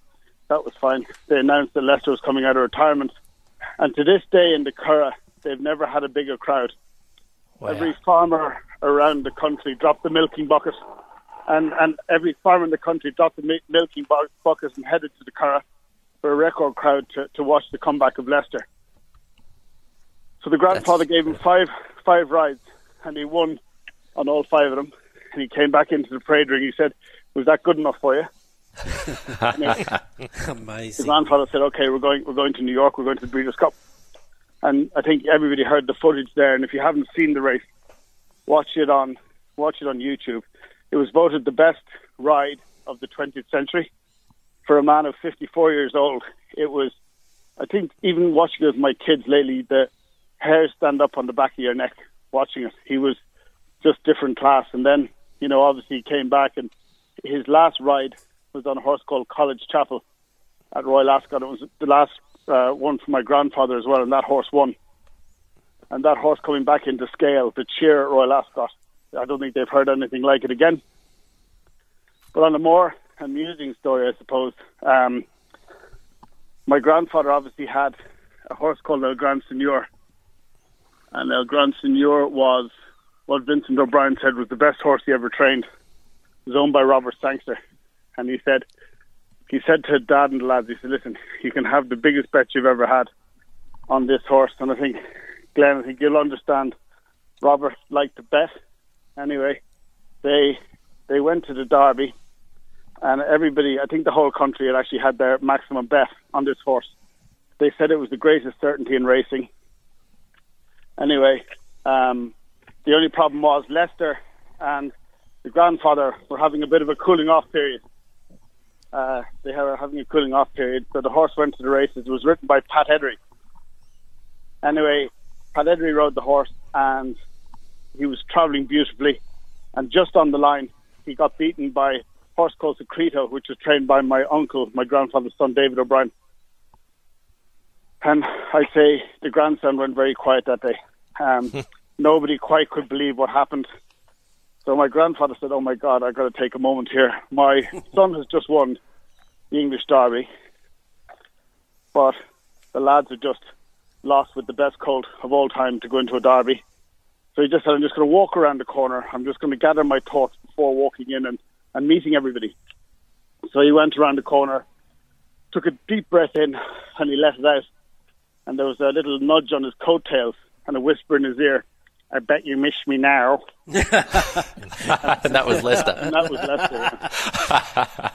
Speaker 13: that was fine. They announced that Lester was coming out of retirement, and to this day in the Curragh, they've never had a bigger crowd. Wow. Every farmer around the country dropped the milking bucket, and and every farmer in the country dropped the milking bucket and headed to the Curragh for a record crowd to, to watch the comeback of Lester. So the grandfather That's... gave him five five rides, and he won on all five of them. And he came back into the parade ring. He said, was that good enough for you?
Speaker 6: Amazing.
Speaker 13: His grandfather said, "Okay, we're going. We're going to New York. We're going to the Breeders' Cup." And I think everybody heard the footage there. And if you haven't seen the race, watch it on watch it on YouTube. It was voted the best ride of the 20th century for a man of 54 years old. It was, I think, even watching it with my kids lately, the hairs stand up on the back of your neck watching it. He was just different class. And then, you know, obviously he came back and his last ride was on a horse called College Chapel at Royal Ascot. It was the last uh, one for my grandfather as well, and that horse won. And that horse coming back into scale, the cheer at Royal Ascot, I don't think they've heard anything like it again. But on a more amusing story, I suppose, um, my grandfather obviously had a horse called El Gran Senor. And El Gran Senor was what Vincent O'Brien said was the best horse he ever trained was owned by Robert Sangster, and he said he said to Dad and the lads, he said, "Listen, you can have the biggest bet you've ever had on this horse." And I think, Glenn, I think you'll understand. Robert liked to bet. Anyway, they they went to the Derby, and everybody, I think the whole country had actually had their maximum bet on this horse. They said it was the greatest certainty in racing. Anyway, um, the only problem was Lester and the grandfather were having a bit of a cooling off period. Uh, they were having a cooling off period, so the horse went to the races. It was written by Pat Eddery. Anyway, Pat Eddery rode the horse and he was travelling beautifully. And just on the line, he got beaten by horse called Secreto, which was trained by my uncle, my grandfather's son, David O'Brien. And I'd say the grandson went very quiet that day. Um, nobody quite could believe what happened. So my grandfather said, "Oh my God, I've got to take a moment here. My son has just won the English Derby, but the lads have just lost with the best colt of all time to go into a derby. So he just said, I'm just going to walk around the corner. I'm just going to gather my thoughts before walking in and, and meeting everybody. So he went around the corner, took a deep breath in, and he let it out. And there was a little nudge on his coattails and a whisper in his ear, I bet you miss me now.
Speaker 4: and that was Lester.
Speaker 13: and that was Lester.
Speaker 4: Yeah.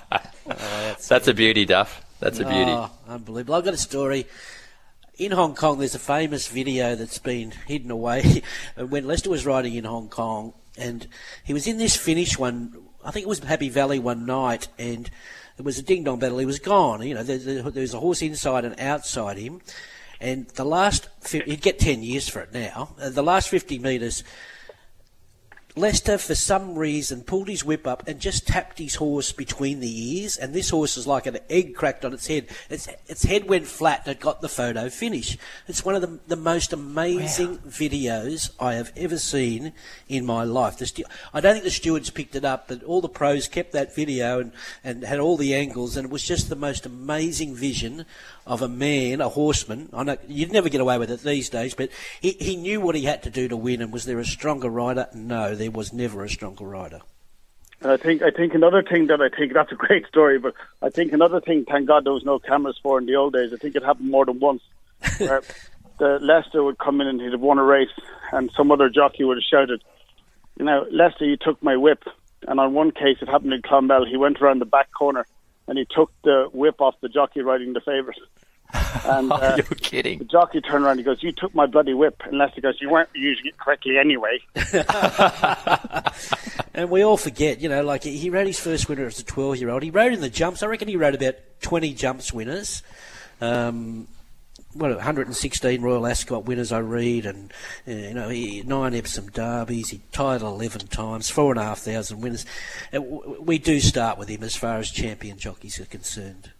Speaker 4: Oh, that's, a beauty, Duff. That's a beauty.
Speaker 6: Oh, unbelievable. I've got a story. In Hong Kong, there's a famous video that's been hidden away when Lester was riding in Hong Kong, and he was in this finish one. I think it was Happy Valley one night, and it was a ding dong battle. He was gone. You know, there, there, there was a horse inside and outside him, and the last you'd get ten years for it now. Uh, the last fifty metres, Lester, for some reason, pulled his whip up and just tapped his horse between the ears, and this horse is like an egg cracked on its head. Its, its head went flat and it got the photo finish. It's one of the, the most amazing wow. videos I have ever seen in my life. The stu- I don't think the stewards picked it up, but all the pros kept that video and, and had all the angles, and it was just the most amazing vision of a man, a horseman. I know you'd never get away with it these days, but he, he knew what he had to do to win. And was there a stronger rider? No, there was never a stronger rider.
Speaker 13: I think I think another thing that I think that's a great story, but I think another thing, thank God there was no cameras for in the old days. I think it happened more than once. where the Lester would come in and he'd have won a race, and some other jockey would have shouted, "You know, Lester, you took my whip." And on one case, it happened in Clonmel. He went around the back corner and he took the whip off the jockey riding the favourite.
Speaker 4: And uh, you're kidding.
Speaker 13: The jockey turned around. He goes, "You took my bloody whip." And Lester goes, "You weren't using it correctly anyway."
Speaker 6: and we all forget, you know, like he rode his first winner as a twelve-year-old. He rode in the jumps. I reckon he rode about twenty jumps winners. Um, well, 116 Royal Ascot winners I read, and uh, you know he, nine Epsom derbies. He tied 11 times, four and a half thousand winners. Uh, we do start with him as far as champion jockeys are concerned.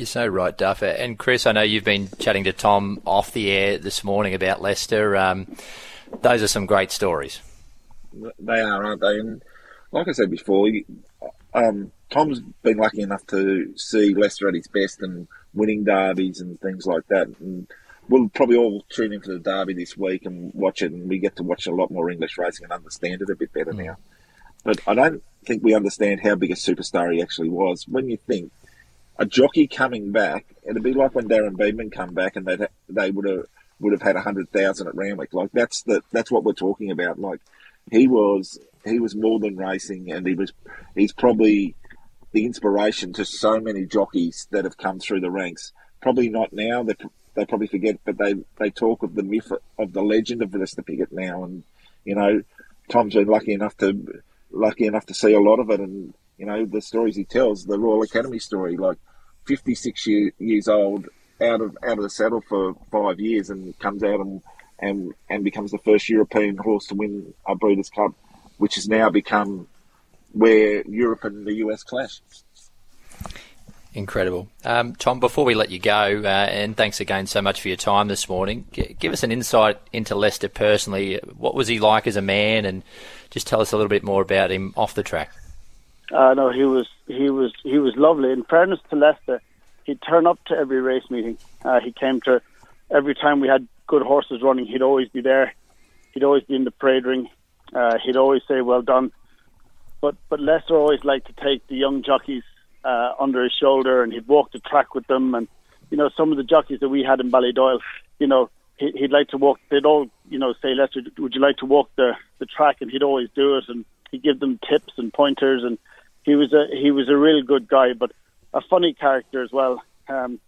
Speaker 4: You're so right, Duff. And Chris, I know you've been chatting to Tom off the air this morning about Lester. Um, those are some great stories.
Speaker 7: They are, aren't they? And like I said before, um, Tom's been lucky enough to see Lester at his best and winning derbies and things like that. And we'll probably all tune into the derby this week and watch it, and we get to watch a lot more English racing and understand it a bit better mm. now. But I don't think we understand how big a superstar he actually was. When you think a jockey coming back, it'd be like when Darren Beadman come back and they they would have would have had a hundred thousand at Randwick. Like that's the that's what we're talking about. Like he was he was more than racing, and he was he's probably the inspiration to so many jockeys that have come through the ranks. Probably not now. They they probably forget, but they they talk of the myth of the legend of Lester Piggott now, and you know, Tom's been lucky enough to lucky enough to see a lot of it, and you know the stories he tells, the Royal Academy story, like fifty six year, years old, out of out of the saddle for five years, and comes out and and and becomes the first European horse to win a Breeders' Cup, which has now become where Europe and the US clash.
Speaker 4: Incredible. Um, Tom, before we let you go, uh, and thanks again so much for your time this morning, G- give us an insight into Lester personally. What was he like as a man, and just tell us a little bit more about him off the track.
Speaker 13: Uh, no, he was he was he was lovely. In fairness to Lester, he'd turn up to every race meeting. Uh, he came to every time we had good horses running. He'd always be there. He'd always be in the parade ring. Uh, he'd always say, "Well done." But but Lester always liked to take the young jockeys uh, under his shoulder, and he'd walk the track with them. And you know, some of the jockeys that we had in Ballydoyle, you know, he, he'd like to walk. They'd all, you know, say, Lester, would you like to walk the the track? And he'd always do it, and he'd give them tips and pointers. And he was a he was a real good guy, but a funny character as well. Um,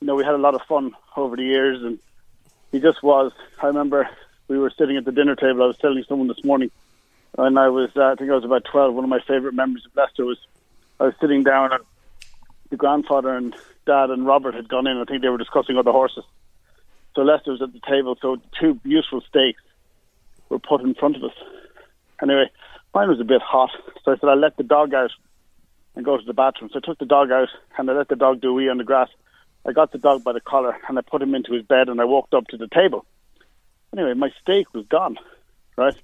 Speaker 13: you know, we had a lot of fun over the years, and he just was. I remember we were sitting at the dinner table. I was telling someone this morning and I was, uh, I think I was about 12, one of my favourite memories of Lester was I was sitting down and the grandfather and dad and Robert had gone in. I think they were discussing other horses. So Lester was at the table. So two beautiful steaks were put in front of us. Anyway, mine was a bit hot. So I said, I'll let the dog out and go to the bathroom. So I took the dog out and I let the dog do wee on the grass. I got the dog by the collar and I put him into his bed and I walked up to the table. Anyway, my steak was gone, right?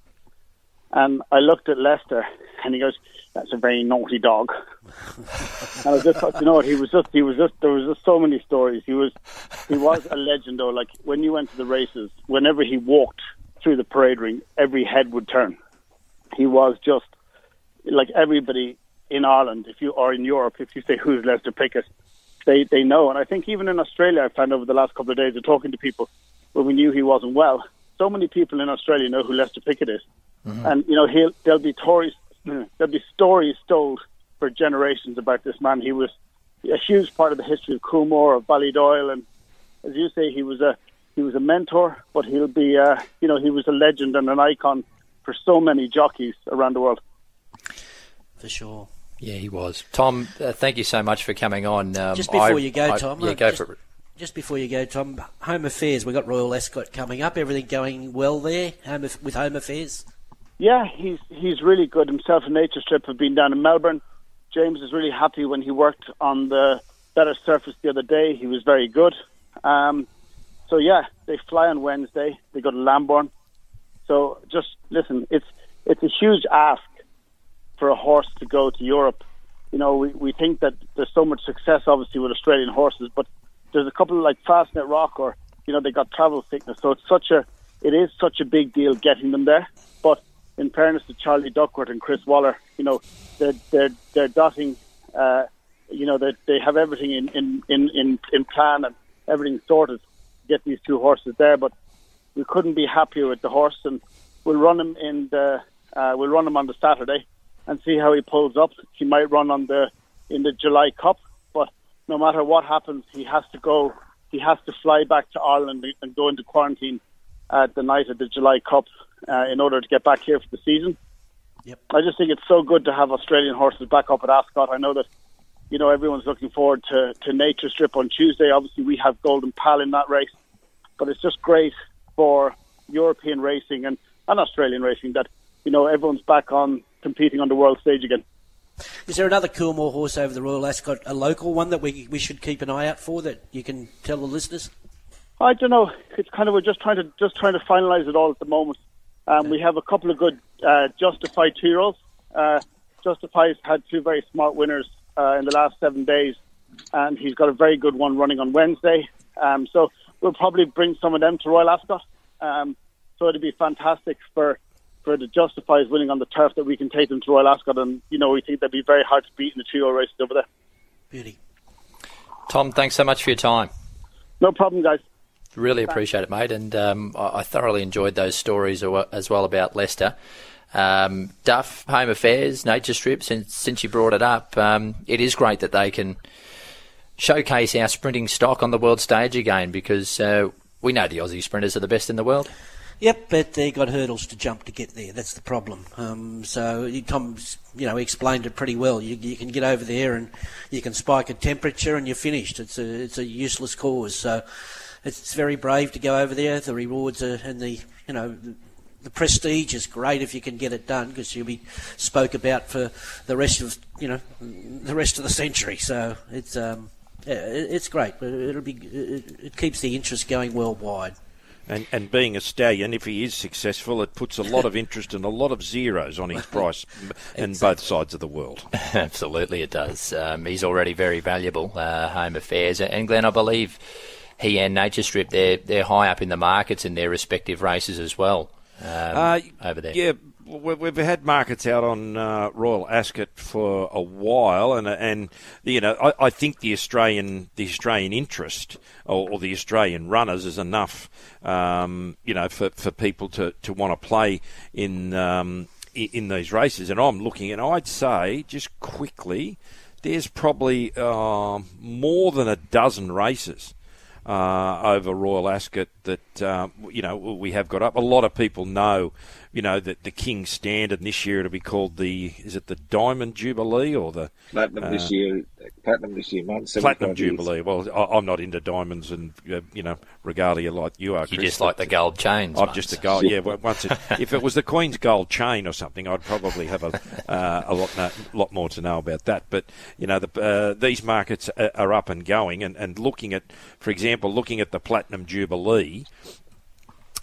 Speaker 13: And I looked at Lester and he goes, "That's a very naughty dog." and I just thought, you know what? He was just, he was just. There was just so many stories. He was, he was a legend though. Like when you went to the races, whenever he walked through the parade ring, every head would turn. He was just like everybody in Ireland, if you are in Europe, if you say who's Lester Piggott, they they know. And I think even in Australia, I found over the last couple of days of talking to people when we knew he wasn't well. So many people in Australia know who Lester Piggott is, and you know he'll there'll be stories there'll be stories told for generations about this man. He was a huge part of the history of Coolmore, of Ballydoyle, and as you say, he was a he was a mentor, but he'll be uh, you know he was a legend and an icon for so many jockeys around the world.
Speaker 6: For sure.
Speaker 4: Yeah, he was. Tom, uh, thank you so much for coming on. Um,
Speaker 6: Just before
Speaker 4: I-
Speaker 6: you go,
Speaker 4: I-
Speaker 6: Tom.
Speaker 4: yeah, go
Speaker 6: just,
Speaker 4: for it.
Speaker 6: Just before you go, Tom. Home affairs. We've got Royal Ascot coming up. Everything going well there home, aff- with home affairs.
Speaker 13: Yeah, he's he's really good. Himself and Nature Strip have been down in Melbourne. James is really happy when he worked on the better surface the other day. He was very good. Um, so yeah, they fly on Wednesday. They go to Lambourn. So just listen, it's it's a huge ask for a horse to go to Europe. You know, we, we think that there's so much success obviously with Australian horses, but there's a couple like Fastnet Rock or you know they got travel sickness. So it's such a it is such a big deal getting them there. But in fairness to Charlie Duckworth and Chris Waller, you know they're they're they're dotting. Uh, you know that they have everything in, in, in, in, in plan and everything sorted to get these two horses there. But we couldn't be happier with the horse, and we'll run him in the uh, we'll run him on the Saturday and see how he pulls up. He might run on the in the July Cup, but no matter what happens, he has to go. He has to fly back to Ireland and go into quarantine at the night of the July Cup uh, in order to get back here for the season.
Speaker 6: Yep.
Speaker 13: I just think it's so good to have Australian horses back up at Ascot. I know that you know everyone's looking forward to, to Nature Strip on Tuesday. Obviously, we have Golden Pal in that race, but it's just great for European racing and, and Australian racing that you know everyone's back on competing on the world stage again.
Speaker 6: Is there another Coolmore horse over the Royal Ascot, a local one that we we should keep an eye out for that you can tell the listeners?
Speaker 13: I don't know. It's kind of we're just trying to just trying to finalise it all at the moment. Um, we have a couple of good uh, Justified two year olds. Uh, Justified's had two very smart winners uh, in the last seven days, and he's got a very good one running on Wednesday. Um, so we'll probably bring some of them to Royal Ascot. Um, so it'd be fantastic for for the Justifieds winning on the turf that we can take them to Royal Ascot, and you know we think they'd be very hard to beat in the two year races over there.
Speaker 6: Beauty.
Speaker 4: Tom, thanks so much for your time.
Speaker 13: No problem, guys.
Speaker 4: Really appreciate it, mate. And um, I I thoroughly enjoyed those stories as well about Lester. Um, Duff, Home Affairs, Nature Strip, since, since you brought it up, um, it is great that they can showcase our sprinting stock on the world stage again because uh, we know the Aussie sprinters are the best in the world.
Speaker 6: Yep, but they got hurdles to jump to get there. That's the problem. Um, so Tom's, you know, explained it pretty well. You, you can get over there and you can spike a temperature and you're finished. It's a it's a useless cause. So it's very brave to go over there. The rewards are, and the you know the prestige is great if you can get it done because you'll be spoke about for the rest of you know the rest of the century. So it's um it's great. But it'll be it, it keeps the interest going worldwide.
Speaker 8: And, and being a stallion, if he is successful, it puts a lot of interest and a lot of zeros on his price in both sides of the world.
Speaker 4: Absolutely, it does. Um, he's already very valuable. Uh, home affairs, and Glenn, I believe he and Nature Strip they're they're high up in the markets in their respective races as well. Um,
Speaker 8: Uh,
Speaker 4: over there,
Speaker 8: Yeah, we- we've had markets out on uh, Royal Ascot for a while, and and you know I, I think the Australian the Australian interest or, or the Australian runners is enough, um, you know, for, for people to, to want to play in um, in these races. And I'm looking, and I'd say just quickly, there's probably uh, more than a dozen races uh, over Royal Ascot that um, you know we have got up. A lot of people know, you know, that the King's Standard. this year it'll be called the is it the Diamond Jubilee or the
Speaker 7: platinum uh, this year? Platinum this year, man.
Speaker 8: Platinum Jubilee. Well, I, am not into diamonds and uh, you know regalia like you are.
Speaker 4: You
Speaker 8: Chris,
Speaker 4: just like the gold chains.
Speaker 8: I'm just a gold. Yeah. Once it, if it was the Queen's gold chain or something, I'd probably have a uh, a lot no, lot more to know about that. But you know, the, uh, these markets are up and going, and, and looking at, for example, looking at the Platinum Jubilee.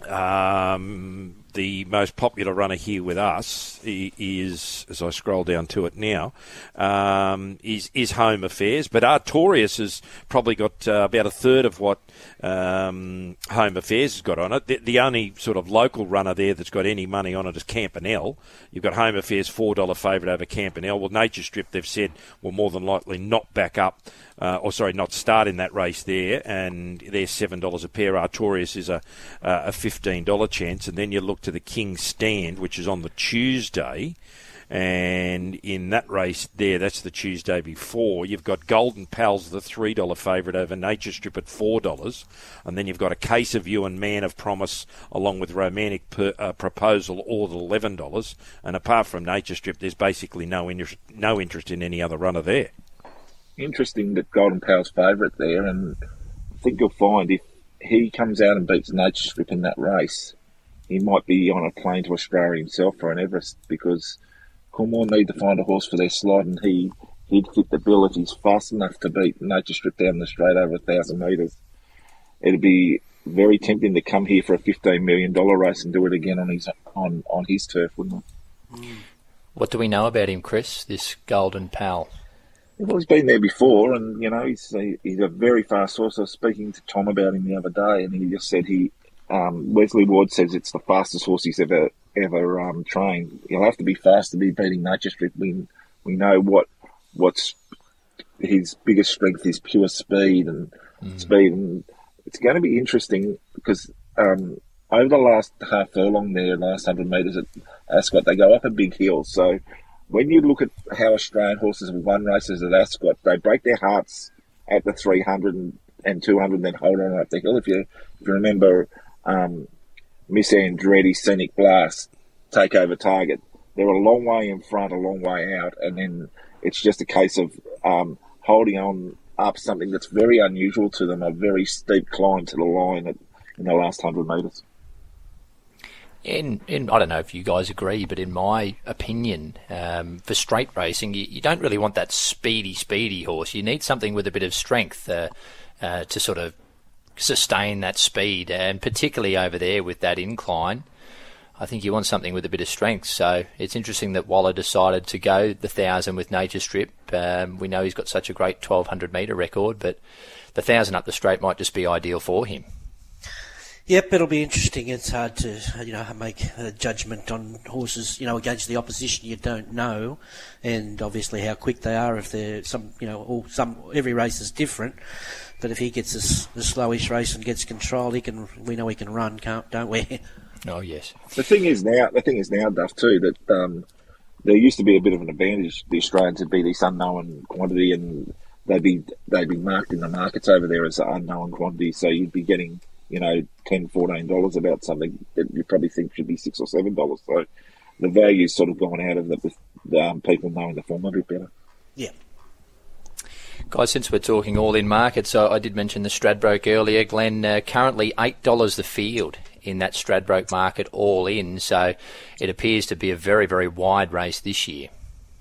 Speaker 8: Um, the most popular runner here with us is, as I scroll down to it now, um, is is Home Affairs. But Artorius has probably got uh, about a third of what um, Home Affairs has got on it. The, the, only sort of local runner there that's got any money on it is Campanelle. You've got Home Affairs four dollar favourite over Campanelle. Well, Nature Strip they've said will more than likely not back up uh, or sorry, not start in that race there, and they're seven dollars a pair. Artorius is a uh, a fifteen dollar chance, and then you look to the King's Stand, which is on the Tuesday. And in that race there, that's the Tuesday before, you've got Golden Pals, the $3 favourite over Nature Strip at $4. And then you've got a Case of You and Man of Promise along with Romantic per, uh, Proposal all at $11. And apart from Nature Strip, there's basically no, interest, no interest in any other runner there
Speaker 7: interesting that Golden Pal's favourite there, and I think you'll find if he comes out and beats Nature Strip in that race, he might be on a plane to Australia himself for an Everest because Coolmore need to find a horse for their slot, and he he'd fit the bill if he's fast enough to beat Nature Strip down the straight over a thousand metres. It'd be very tempting to come here for a fifteen million dollar race and do it again on his on on his turf, wouldn't it? Mm.
Speaker 4: What do we know about him, Chris? This Golden Pal.
Speaker 7: Well, he's been there before, and you know he's a, he's a very fast horse. I was speaking to Tom about him the other day, and he just said he um, Wesley Ward says it's the fastest horse he's ever ever um, trained. He'll have to be fast to be beating Nature Strip. We we know what what's his biggest strength is pure speed and mm. speed, and it's going to be interesting because um, over the last half furlong there, last hundred metres at Ascot, they go up a big hill, so when you look at how Australian horses have won races at Ascot, they break their hearts at the 300 and, and 200 and then hold on up the hill. If you, if you remember um, Miss Andretti, Scenic Blast, Takeover Target, they're a long way in front, a long way out, and then it's just a case of um, holding on up something that's very unusual to them, a very steep climb to the line at, in the last 100 metres
Speaker 4: in, in I don't know if you guys agree, but in my opinion, um, for straight racing, you, you, don't really want that speedy, speedy horse. You need something with a bit of strength uh, uh, to sort of sustain that speed, and particularly over there with that incline. I think you want something with a bit of strength. So it's interesting that Waller decided to go the thousand with Nature Strip. Um, we know he's got such a great 1200 metre record, but the thousand up the straight might just be ideal for him.
Speaker 6: Yep, it'll be interesting. It's hard to you know make a judgment on horses you know against the opposition you don't know, and obviously how quick they are. If they're some you know all some every race is different, but if he gets a, a slowish race and gets control, he can. We know he can run, can't don't we?
Speaker 4: Oh yes.
Speaker 7: The thing is now, the thing is now, Duff too that um, there used to be a bit of an advantage the Australians would be this unknown quantity and they'd be they'd be marked in the markets over there as an unknown quantity, so you'd be getting you know, 10 $14 about something that you probably think should be 6 or $7. So the value's sort of gone out of it with um, people knowing the form a bit better.
Speaker 6: Yeah.
Speaker 4: Guys, since we're talking all in markets, so I did mention the Stradbroke earlier. Glenn, uh, currently $8 the field in that Stradbroke market all in, so it appears to be a very, very wide race this year.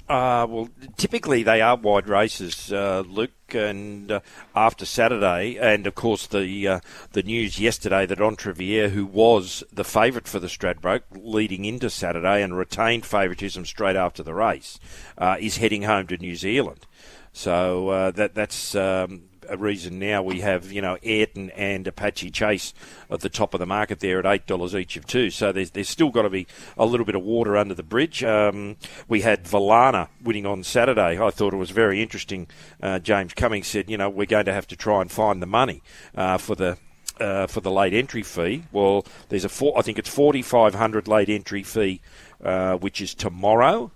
Speaker 8: Uh, well, typically they are wide races, uh, Luke. And uh, after Saturday, and of course the uh, the news yesterday that Entriviere, who was the favourite for the Stradbroke leading into Saturday and retained favouritism straight after the race, uh, is heading home to New Zealand. So uh, that that's um, a reason now we have, you know, Ayrton and Apache Chase at the top of the market there at $8 each of two. So there's, there's still got to be a little bit of water under the bridge. Um, we had Valana winning on Saturday. I thought it was very interesting. Uh, James Cummings said, you know, we're going to have to try and find the money uh, for the uh, for the late entry fee. Well, there's a four, I think it's 4,500 late entry fee, uh, which is tomorrow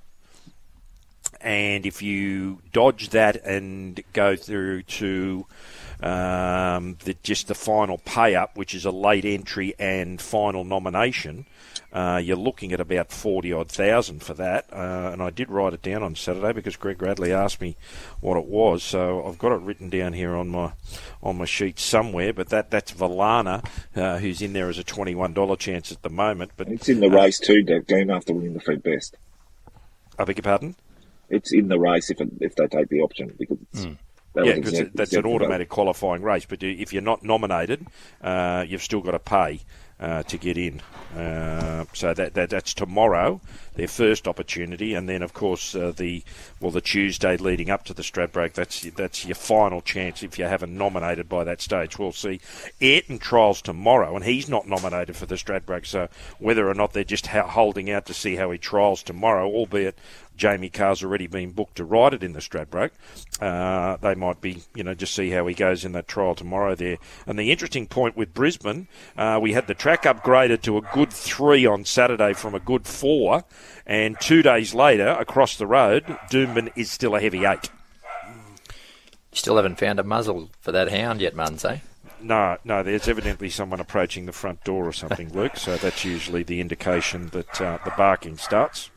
Speaker 8: and if you dodge that and go through to um, the, just the final pay up, which is a late entry and final nomination, uh, you're looking at about 40 odd thousand for that. Uh, and I did write it down on Saturday because Greg Radley asked me what it was. So I've got it written down here on my on my sheet somewhere. But that that's Valana, uh, who's in there as a $21 chance at the moment. But
Speaker 7: It's in the
Speaker 8: uh,
Speaker 7: race too, Dev, game after winning the Fred Best.
Speaker 8: I beg your pardon?
Speaker 7: It's in the race if it, if they take the option because it's, that
Speaker 8: yeah, because that's an automatic qualifying race. But if you're not nominated, uh, you've still got to pay uh, to get in. Uh, so that, that that's tomorrow, their first opportunity, and then of course uh, the well the Tuesday leading up to the Stradbroke. That's that's your final chance if you haven't nominated by that stage. We'll see. Ayrton trials tomorrow, and he's not nominated for the Stradbroke. So whether or not they're just ha- holding out to see how he trials tomorrow, albeit Jamie Kah's already been booked to ride it in the Stradbroke. Uh, they might be, you know, just see how he goes in that trial tomorrow there. And the interesting point with Brisbane, uh, we had the track upgraded to a good three on Saturday from a good four, and two days later, across the road, Doomben is still a heavy eight.
Speaker 4: Still haven't found a muzzle for that hound yet, Muns, eh?
Speaker 8: No, no, there's evidently someone approaching the front door or something, Luke. So that's usually the indication that uh, the barking starts.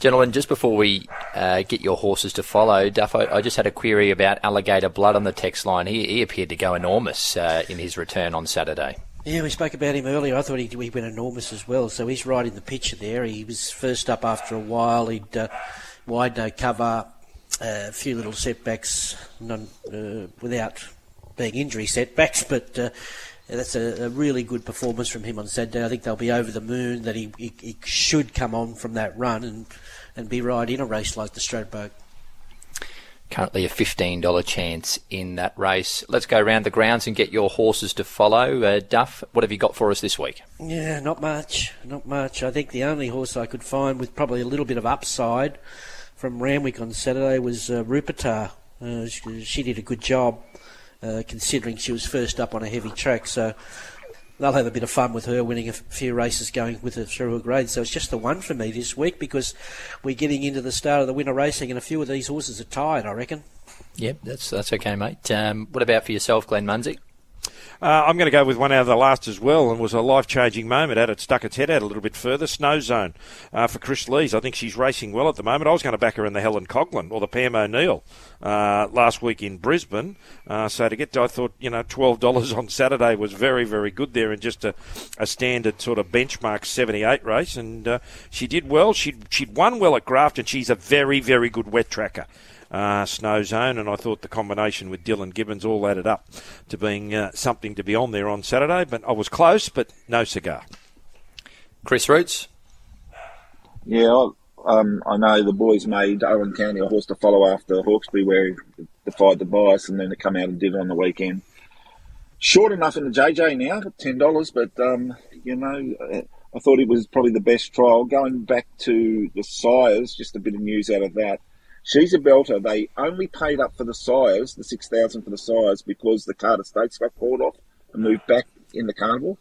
Speaker 4: Gentlemen, just before we uh, get your horses to follow, Duff, I, I just had a query about Alligator Blood on the text line. He, he appeared to go enormous uh, in his return on Saturday.
Speaker 6: Yeah, we spoke about him earlier. I thought he, he went enormous as well. So he's right in the picture there. He was first up after a while. He'd uh, wide no cover, uh, a few little setbacks, none uh, without being injury setbacks, but. That's a, a really good performance from him on Saturday. I think they'll be over the moon that he, he, he should come on from that run and, and be right in a race like the Stradbroke.
Speaker 4: Currently a $15 chance in that race. Let's go around the grounds and get your horses to follow. Uh, Duff, what have you got for us this week?
Speaker 6: Yeah, not much, not much. I think the only horse I could find with probably a little bit of upside from Randwick on Saturday was uh, Rupertar. Uh, she, she did a good job uh, considering she was first up on a heavy track. So they'll have a bit of fun with her winning a few races going with her through her grade. So it's just the one for me this week because we're getting into the start of the winter racing and a few of these horses are tired, I reckon.
Speaker 4: Yep, that's that's okay, mate. Um, what about for yourself, Glenn Munsey?
Speaker 8: Uh, I'm going to go with one out of the last as well, and was a life-changing moment. Had it stuck its head out a little bit further. Snow Zone uh, for Chris Lees. I think she's racing well at the moment. I was going to back her in the Helen Coughlin or the Pam O'Neill uh, last week in Brisbane. Uh, so to get, to, I thought you know, twelve dollars on Saturday was very, very good there, and just a, a standard sort of benchmark seventy-eight race, and uh, she did well. She she'd won well at Grafton. And she's a very, very good wet tracker uh, snow zone, and I thought the combination with Dylan Gibbons all added up to being uh, something to be on there on Saturday. But I was close, but no cigar.
Speaker 4: Chris Roots.
Speaker 7: Yeah, I- um, I know the boys made Owen County a horse to follow after Hawkesbury, where he defied the bias, and then to come out and did it on the weekend. Short enough in the JJ now, ten dollars, but um, you know, uh, I thought it was probably the best trial. Going back to the sires, just a bit of news out of that. She's a belter. They only paid up for the sires, the six thousand for the sires, because the Carter Stakes got called off and moved back in the carnival.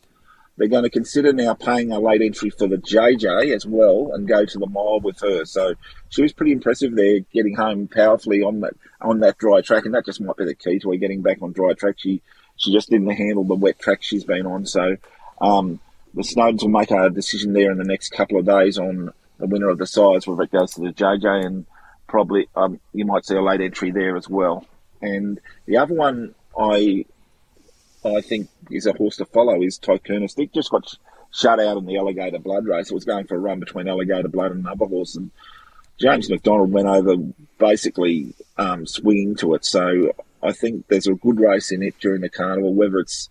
Speaker 7: They're going to consider now paying a late entry for the JJ as well and go to the mile with her. So she was pretty impressive there, getting home powerfully on that on that dry track, and that just might be the key to her getting back on dry track. She she just didn't handle the wet track she's been on. So um, the Snowdens will make a decision there in the next couple of days on the winner of the Sires, whether it goes to the JJ, and probably um, you might see a late entry there as well. And the other one I I think is a horse to follow is Tycoonus. Dick just got sh- shut out in the Alligator Blood race. It was going for a run between Alligator Blood and another horse, and James McDonald went over basically um, swinging to it. So I think there's a good race in it during the carnival. Whether it's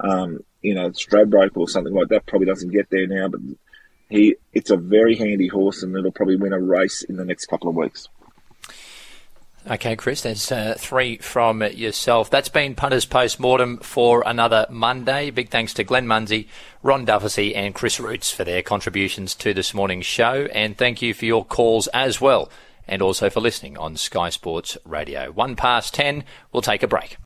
Speaker 7: um, you know Stradbroke or something like that, probably doesn't get there now. But he, it's a very handy horse, and it'll probably win a race in the next couple of weeks.
Speaker 4: Okay, Chris, there's uh, three from yourself. That's been Punters Post Mortem for another Monday. Big thanks to Glenn Munsey, Ron Dufficy, and Chris Roots for their contributions to this morning's show. And thank you for your calls as well, and also for listening on Sky Sports Radio. One past ten, we'll take a break.